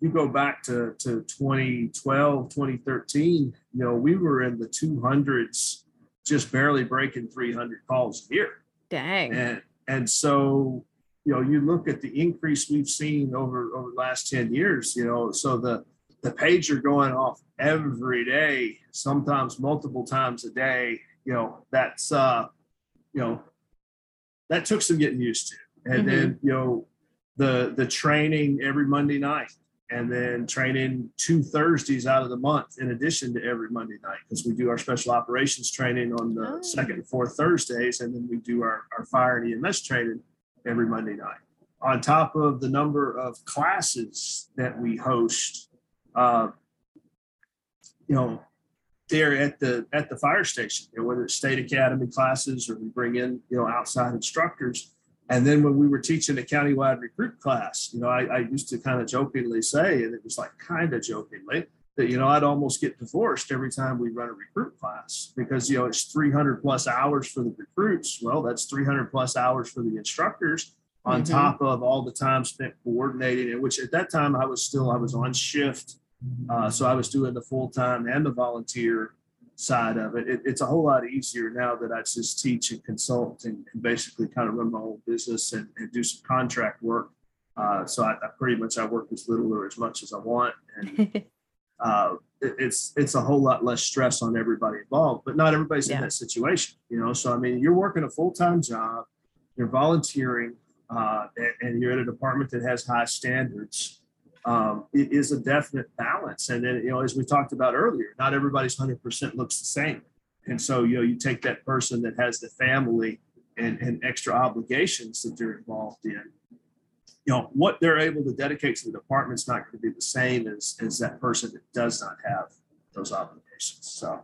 you go back to to 2012, 2013, you know, we were in the 200s just barely breaking 300 calls a year. Dang. And and so you know you look at the increase we've seen over over the last 10 years you know so the the pager going off every day sometimes multiple times a day you know that's uh you know that took some getting used to and mm-hmm. then you know the the training every monday night and then training two Thursdays out of the month in addition to every Monday night because we do our special operations training on the oh. second and fourth Thursdays, and then we do our, our fire and EMS training every Monday night. On top of the number of classes that we host, uh, you know, there at the at the fire station, you know, whether it's state academy classes or we bring in you know outside instructors and then when we were teaching a countywide recruit class, you know, I, I used to kind of jokingly say, and it was like kind of jokingly, that you know I'd almost get divorced every time we run a recruit class because you know it's 300 plus hours for the recruits. Well, that's 300 plus hours for the instructors on mm-hmm. top of all the time spent coordinating. And which at that time I was still I was on shift, uh, so I was doing the full time and the volunteer side of it. it. It's a whole lot easier now that I just teach and consult and, and basically kind of run my own business and, and do some contract work. Uh, so I, I, pretty much I work as little or as much as I want, and *laughs* uh, it's it's a whole lot less stress on everybody involved. But not everybody's yeah. in that situation, you know. So I mean, you're working a full time job, you're volunteering, uh, and, and, you're at a department that has high standards. Um, it is a definite balance, and then you know, as we talked about earlier, not everybody's hundred percent looks the same. And so you know, you take that person that has the family and, and extra obligations that they're involved in you know what they're able to dedicate to the department is not going to be the same as as that person that does not have those obligations so.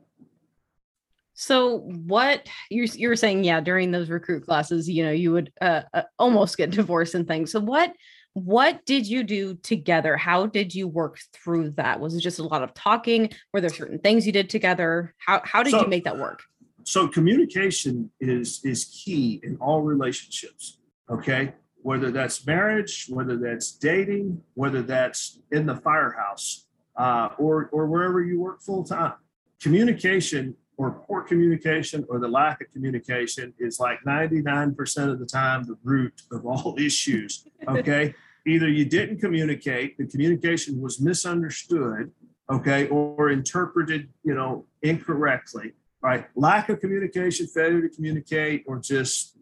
So what you're you're saying yeah during those recruit classes you know you would uh, uh, almost get divorced and things. So what what did you do together? How did you work through that? Was it just a lot of talking? Were there certain things you did together? How how did so, you make that work? so communication is is key in all relationships okay? Whether that's marriage, whether that's dating, whether that's in the firehouse, uh, or or wherever you work full time. Communication or poor communication or the lack of communication is like 99% of the time the root of all *laughs* issues. Okay. Either you didn't communicate, the communication was misunderstood, okay, or interpreted, you know, incorrectly, right? Lack of communication, failure to communicate, or just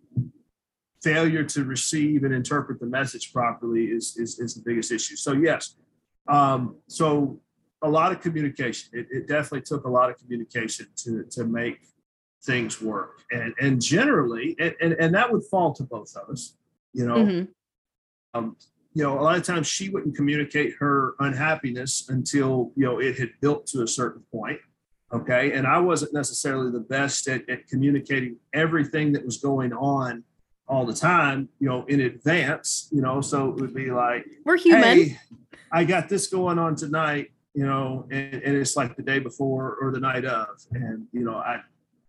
failure to receive and interpret the message properly is is, is the biggest issue. So yes, um, so a lot of communication. It, it, definitely took a lot of communication to to make things work, and and generally, and and, and that would fall to both of us. You know, mm-hmm. um, you know, a lot of times she wouldn't communicate her unhappiness until you know it had built to a certain point. Okay, and I wasn't necessarily the best at, at communicating everything that was going on all the time, you know, in advance, you know, so it would be like, we're human. Hey, I got this going on tonight, you know, and, and, it's like the day before or the night of, and, you know, I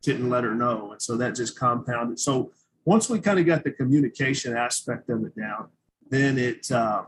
didn't let her know. And so that just compounded. So once we kind of got the communication aspect of it down, then it, uh,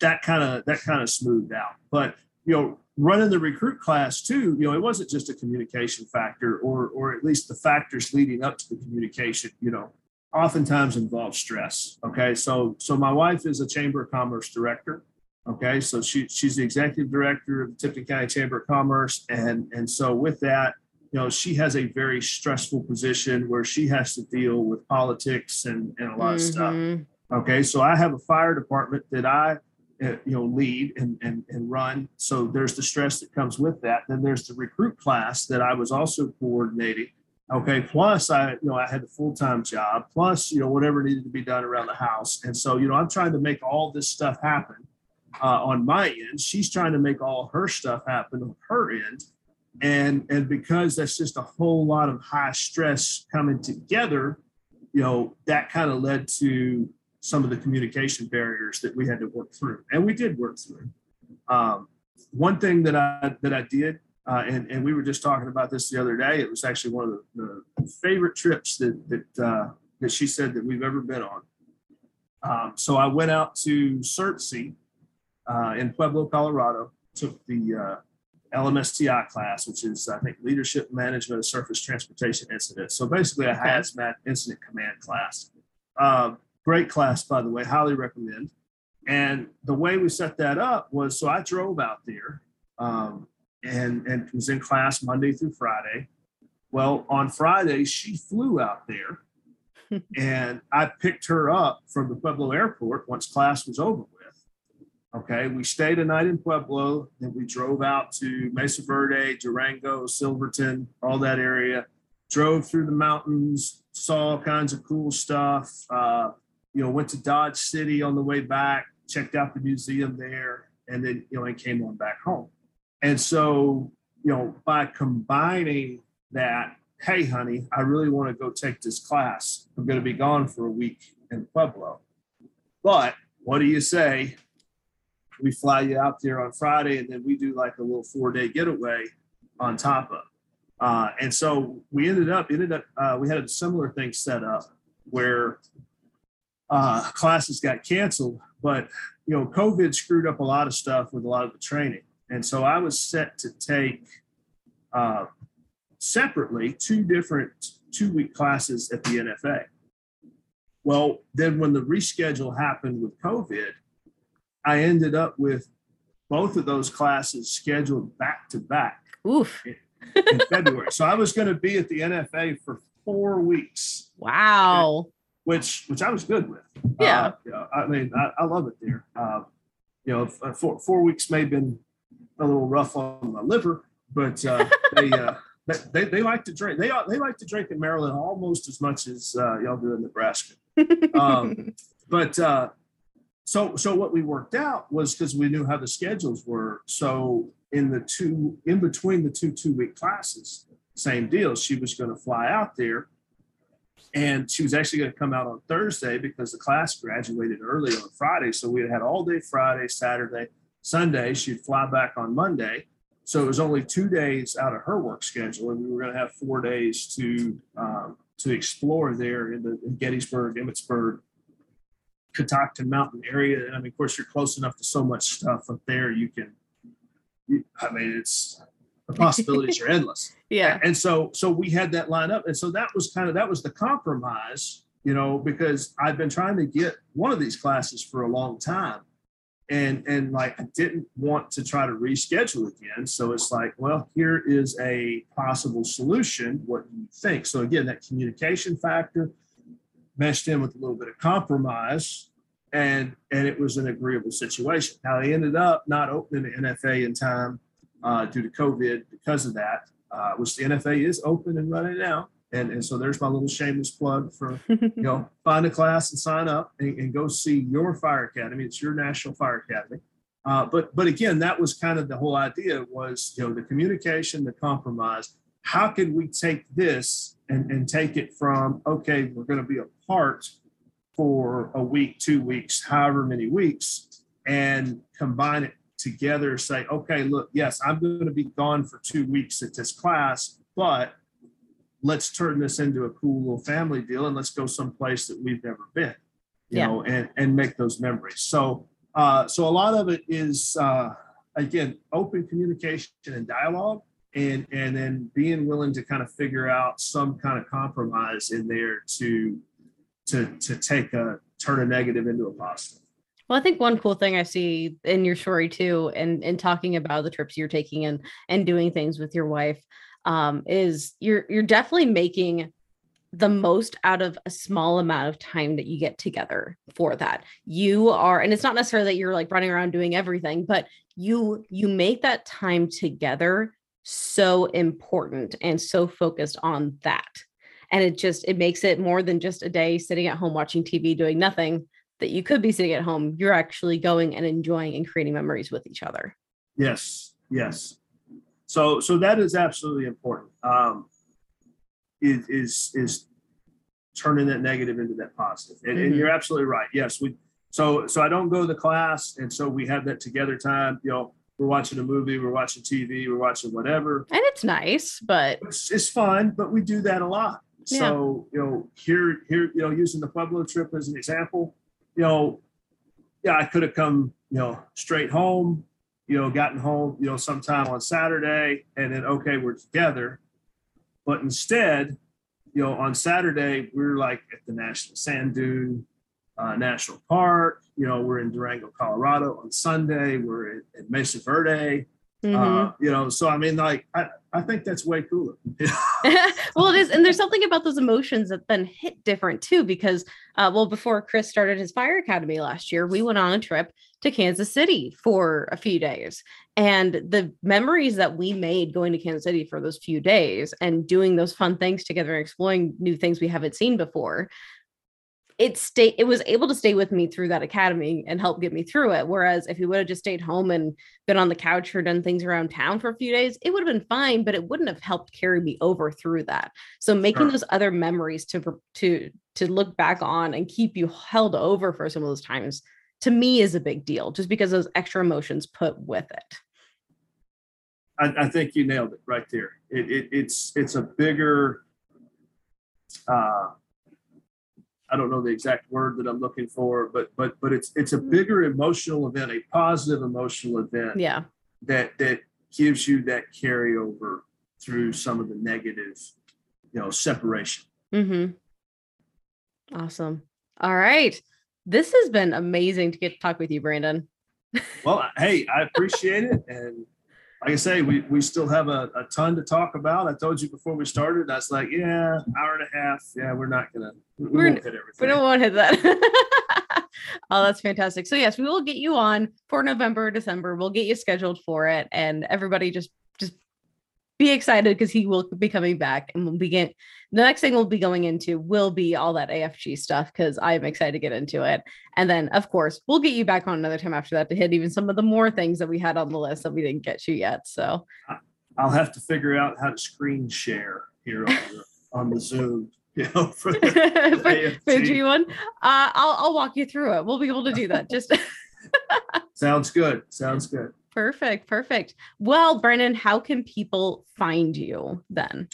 that kind of, that kind of smoothed out. But, you know, running the recruit class too, you know, it wasn't just a communication factor or, or at least the factors leading up to the communication, you know, oftentimes involves stress. Okay, so so my wife is a Chamber of Commerce director. Okay, so she she's the executive director of the Tipton County Chamber of Commerce, and and so with that, you know, she has a very stressful position where she has to deal with politics and and a lot mm-hmm. of stuff. Mm-hmm. Okay, so I have a fire department that I uh, you know lead and, and and run so there's the stress that comes with that then there's the recruit class that i was also coordinating Okay. Plus, I, you know, I had a full time job, plus, you know, whatever needed to be done around the house. And so, you know, I'm trying to make all this stuff happen uh, on my end. She's trying to make all her stuff happen on her end. And, and because that's just a whole lot of high stress coming together, you know, that kind of led to some of the communication barriers that we had to work through. And we did work through. Um, one thing that I, that I did uh, and, and we were just talking about this the other day. It was actually one of the, the favorite trips that that uh, that she said that we've ever been on. Um, so I went out to CERTC uh, in Pueblo, Colorado. Took the uh, LMSTI class, which is I think Leadership Management of Surface Transportation Incidents. So basically a hazmat incident command class. Um, great class, by the way. Highly recommend. And the way we set that up was so I drove out there. Um, and, and was in class Monday through Friday. Well, on Friday, she flew out there *laughs* and I picked her up from the Pueblo airport once class was over. Okay, we stayed a night in Pueblo, then we drove out to Mesa Verde, Durango, Silverton, all that area. Drove through the mountains, saw all kinds of cool stuff. Uh, you know, went to Dodge City on the way back, checked out the museum there, and then you know, and came on back home. And so, you know, by combining that, hey, honey, I really want to go take this class. I'm going to be gone for a week in Pueblo. But what do you say? We fly you out there on Friday, and then we do like a little four day getaway on top of. Uh, and so we ended up ended up uh, we had a similar thing set up where uh, classes got canceled, but you know COVID screwed up a lot of stuff with a lot of the training, and so I was set to take uh, separately two different two week classes at the NFA. Well, then when the reschedule happened with COVID, I ended up with both of those classes scheduled back to back. Oof. In, in February. So I was going to be at the NFA for four weeks. Wow. Which which I was good with. Yeah. Uh, yeah I mean, I, I love it there. Uh, you know, four, four weeks may have been a little rough on my liver, but uh, they, uh, *laughs* they they like to drink. They they like to drink in Maryland almost as much as uh, y'all do in Nebraska. *laughs* Um, but uh, so so what we worked out was because we knew how the schedules were. So in the two in between the two two week classes, same deal. She was going to fly out there, and she was actually going to come out on Thursday because the class graduated early on Friday. So we had all day Friday, Saturday, Sunday. She'd fly back on Monday. So it was only two days out of her work schedule, and we were going to have four days to um, to explore there in the in Gettysburg, Emmitsburg, Catoctin Mountain area. And I mean, of course, you're close enough to so much stuff up there. You can, I mean, it's the *laughs* possibilities are endless. Yeah. And so, so we had that line up, and so that was kind of that was the compromise, you know, because I've been trying to get one of these classes for a long time, and and like I didn't want to try to reschedule again. So it's like, well, here is a possible solution. What do you think? So again, that communication factor meshed in with a little bit of compromise and and it was an agreeable situation. Now they ended up not opening the NFA in time uh, due to COVID because of that, uh, which the NFA is open and running now. And, and so there's my little shameless plug for *laughs* you know find a class and sign up and, and go see your fire academy. It's your national fire academy. Uh, but but again, that was kind of the whole idea was you know the communication, the compromise. How can we take this and, and take it from okay, we're going to be apart for a week, two weeks, however many weeks, and combine it together. Say, okay, look, yes, I'm going to be gone for two weeks at this class, but let's turn this into a cool little family deal and let's go someplace that we've never been, you Yeah. know, and and make those memories. So, uh, so a lot of it is uh, again open communication and dialogue and and then being willing to kind of figure out some kind of compromise in there to to to take a turn a negative into a positive Well, I think one cool thing I see in your story too, and in talking about the trips you're taking and and doing things with your wife, um, is you're you're definitely making the most out of a small amount of time that you get together for that. You are, and it's not necessarily that you're like running around doing everything, but you you make that time together so important and so focused on that. And it just it makes it more than just a day sitting at home watching TV doing nothing that you could be sitting at home, you're actually going and enjoying and creating memories with each other. yes yes so so that is absolutely important um is is is turning that negative into that positive and, and Mhm. you're absolutely right yes we so so i don't go to the class and so we have that together time you know we're watching a movie we're watching tv we're watching whatever And it's nice, but it's, it's fun, but we do that a lot. So, you know, here, here, you know, using the Pueblo trip as an example, you know, yeah, I could have come, you know, straight home, you know, gotten home, you know, sometime on Saturday and then, okay, we're together. But instead, you know, on Saturday, we're like at the National Sand Dune uh, National Park. You know, we're in Durango, Colorado. On Sunday, we're at, Mesa Verde. Mhm. Uh, you know, so I mean, like, I, I think that's way cooler. *laughs* *laughs* well, it is, and there's something about those emotions that then hit different too. Because, uh, well, before Chris started his fire academy last year, we went on a trip to Kansas City for a few days, and the memories that we made going to Kansas City for those few days and doing those fun things together, and exploring new things we haven't seen before. It stay it was able to stay with me through that academy and help get me through it. Whereas if we would have just stayed home and been on the couch or done things around town for a few days, it would have been fine, but it wouldn't have helped carry me over through that. So making Sure. those other memories to to to look back on and keep you held over for some of those times to me is a big deal just because those extra emotions put with it. I, I think you nailed it right there. It, it, it's it's a bigger. Uh, I don't know the exact word that I'm looking for, but but but it's it's a Mm-hmm. bigger emotional event, a positive emotional event Yeah. that that gives you that carryover through some of the negative, you know, separation. Mm-hmm. Awesome. All right. This has been amazing to get to talk with you, Brandon. Well, hey, I appreciate it, and like I say, we we still have a, a ton to talk about. I told you before we started. I was like, yeah, hour and a half. Yeah, we're not gonna. We, we We're- won't hit everything. We don't want to hit that. *laughs* oh, that's fantastic. So yes, we will get you on for November, December. We'll get you scheduled for it, and everybody just just be excited because he will be coming back, and we'll begin. The next thing we'll be going into will be all that AFG stuff because I am excited to get into it. And then, of course, we'll get you back on another time after that to hit even some of the more things that we had on the list that we didn't get to yet. So I'll have to figure out how to screen share here on the, on the Zoom. *laughs* You know, for *laughs* for, the for AFG. G1, uh, I'll I'll walk you through it. We'll be able to do that. Just *laughs* Sounds good. Sounds good. Perfect, perfect. Well, Brennan, how can people find you then?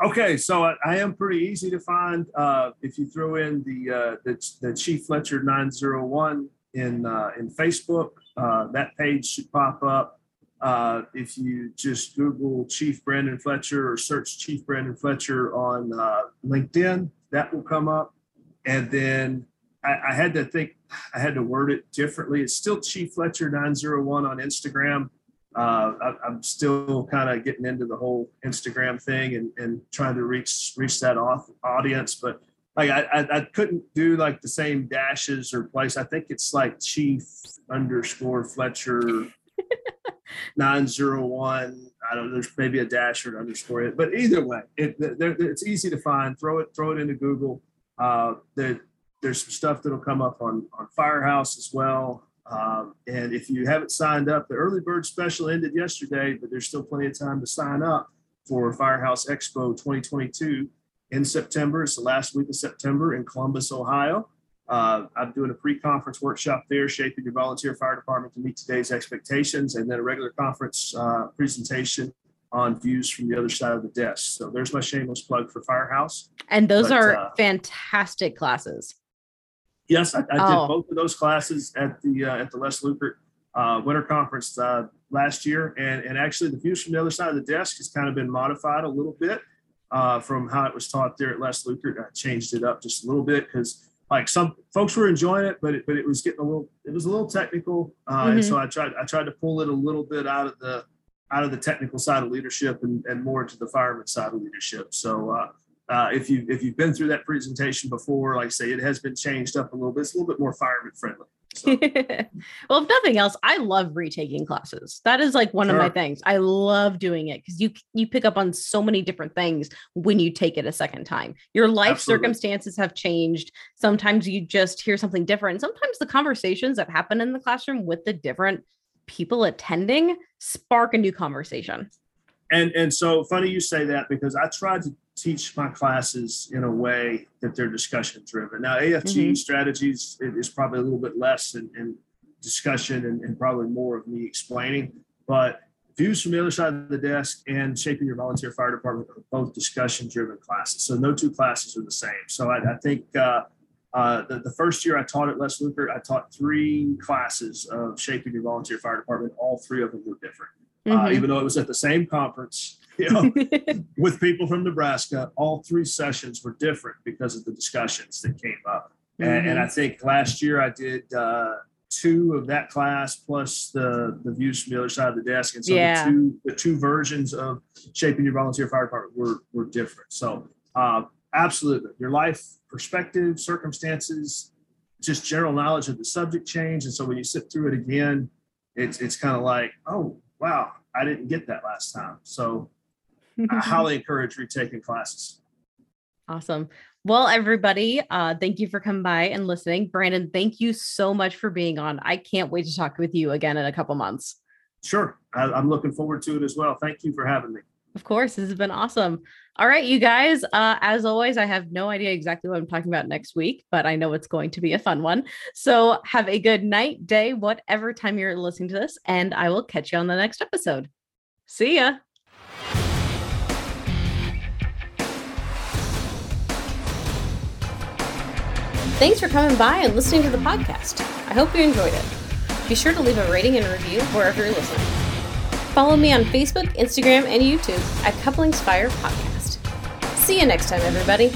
Okay, so I, I am pretty easy to find. Uh, if you throw in the uh, the, the Chief Fletcher 901 in uh, in Facebook, uh, that page should pop up. Uh, if you just Google Chief Brandon Fletcher or search Chief Brandon Fletcher on uh, LinkedIn, that will come up. And then I, I had to think, I had to word it differently. It's still Chief Fletcher 901 on Instagram uh, I, I'm still kind of getting into the whole Instagram thing and, and trying to reach reach that off audience. But like I, I, I couldn't do like the same dashes or place. I think it's like Chief underscore Fletcher *laughs* nine zero one. I don't know. There's maybe a dash or an underscore it, but either way, it there, it's easy to find. Throw it throw it into Google. Uh, there, there's some stuff that'll come up on on Firehouse as well. Um, and if you haven't signed up, the early bird special ended yesterday, but there's still plenty of time to sign up for Firehouse Expo 2022 in September. It's the last week of September in Columbus, Ohio. Uh, I'm doing a pre-conference workshop there, shaping your volunteer fire department to meet today's expectations, and then a regular conference uh, presentation on views from the other side of the desk. So there's my shameless plug for Firehouse. And those But, are uh, fantastic classes. Yes, I, I Oh. did both of those classes at the uh, at the Les Lukert uh, Winter Conference uh, last year, and and actually the views from the other side of the desk has kind of been modified a little bit uh, from how it was taught there at Les Lukert. I changed it up just a little bit because like some folks were enjoying it, but it, but it was getting a little it was a little technical, uh, and so I tried I tried to pull it a little bit out of the out of the technical side of leadership and, and more into the fireman side of leadership. So uh, if you if you've been through that presentation before, like I say, it has been changed up a little bit. It's a little bit more fireman friendly. So, *laughs* well, if nothing else, I love retaking classes. That is like one of my things. I love doing it because you you pick up on so many different things when you take it a second time. Your life Absolutely. circumstances have changed. Sometimes you just hear something different. Sometimes the conversations that happen in the classroom with the different people attending spark a new conversation. And and so funny you say that because I tried to teach my classes in a way that they're discussion driven. Now AFG Mhm. strategies is probably a little bit less in, in discussion and, and probably more of me explaining, but views from the other side of the desk and shaping your volunteer fire department are both discussion driven classes. So no two classes are the same. So I, I think uh, uh, the, the first year I taught at Les Lukert, I taught three classes of shaping your volunteer fire department. All three of them were different uh, Mhm. even though it was at the same conference, *laughs* you know, *laughs* with people from Nebraska. All three sessions were different because of the discussions that came up. And, and I think last year I did uh, two of that class plus the the views from the other side of the desk, and so Yeah. the two the two versions of shaping your volunteer fire department were were different. So uh, absolutely, your life perspective, circumstances, just general knowledge of the subject change, and so when you sit through it again, it's it's kind of like, oh wow, I didn't get that last time. So *laughs* I highly encourage retaking classes. Awesome. Well, everybody, uh, thank you for coming by and listening. Brandon, thank you so much for being on. I can't wait to talk with you again in a couple months. Sure, I, I'm looking forward to it as well. Thank you for having me. Of course, this has been awesome. All right, you guys. Uh, as always, I have no idea exactly what I'm talking about next week, but I know it's going to be a fun one. So have a good night, day, whatever time you're listening to this, and I will catch you on the next episode. See ya. Thanks for coming by and listening to the podcast. I hope you enjoyed it. Be sure to leave a rating and review wherever you're listening. Follow me on Facebook, Instagram, and YouTube at Couplings Fire Podcast. See you next time, everybody.